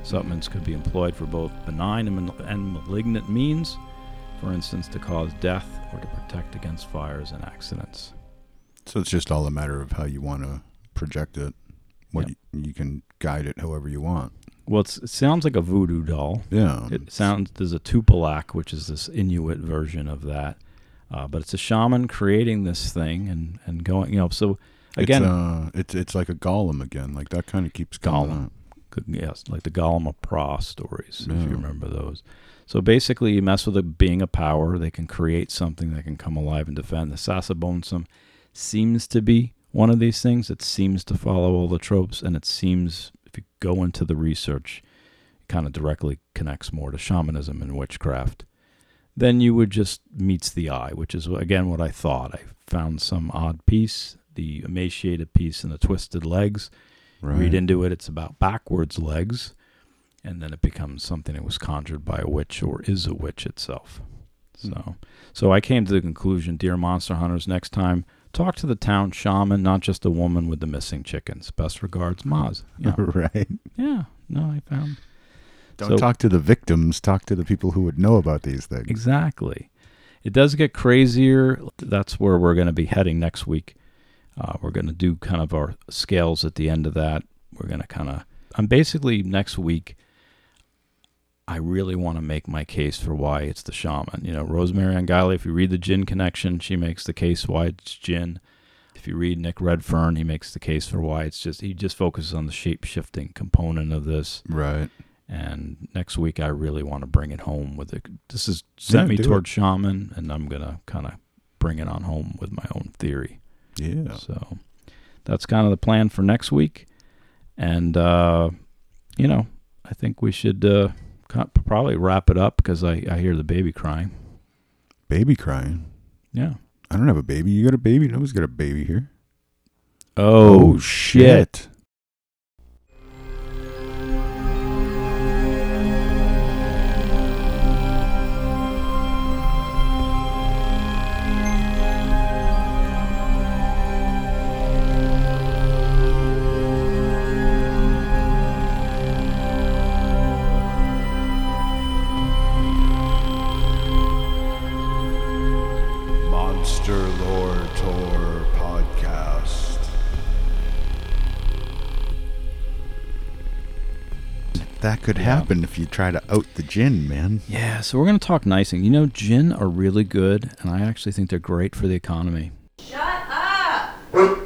Sutmans could be employed for both benign and, mal- and malignant means, for instance, to cause death or to protect against fires and accidents.
So it's just all a matter of how you want to project it. What
Yep.
you, you can guide it however you want.
Well, it's, it sounds like a voodoo doll.
Yeah.
It sounds there's a Tupilaq, which is this Inuit version of that, uh, but it's a shaman creating this thing and and going, you know. So again,
it's, uh, it's it's like a golem again. Like that kind of keeps going.
Golem. Yes, like the Golem of Pra stories, if you remember those. So basically, you mess with a being of power, they can create something that can come alive and defend. The Sasabonsum seems to be one of these things. It seems to follow all the tropes, and it seems, if you go into the research, it kind of directly connects more to shamanism and witchcraft. Then you would just meets the eye, which is again what I thought. I found some odd piece, the emaciated piece and the twisted legs
Right.
read into it, it's about backwards legs, and then it becomes something that was conjured by a witch or is a witch itself. Hmm. So, so I came to the conclusion, dear monster hunters, next time talk to the town shaman, not just a woman with the missing chickens. Best regards, Moz. Yeah, [LAUGHS]
right.
yeah. No, I found
Don't
So-
talk to the victims. Talk to the people who would know about these things.
exactly. It does get crazier. That's where we're going to be heading next week. Uh, we're going to do kind of our scales at the end of that. We're going to kind of. I'm basically next week. I really want to make my case for why it's the shaman. You know, Rosemary Ellen Guiley, if you read the Djinn Connection, she makes the case why it's jinn. If you read Nick Redfern, he makes the case for why it's just he just focuses on the shape shifting component of this.
Right.
And next week, I really want to bring it home with it. This is sent
Yeah,
me toward shaman, and I'm gonna kind of bring it on home with my own theory.
Yeah.
So that's kind of the plan for next week. And, uh, you know, I think we should uh, probably wrap it up because I, I hear the baby crying.
Baby crying.
Yeah.
I don't have a baby. You got a baby? Nobody's got a baby here.
Oh, shit.
Monster that could
yeah.
happen if you try to out the gin, man.
Yeah, so we're going to talk nicing. You know, gin are really good, and I actually think they're great for the economy. Shut up!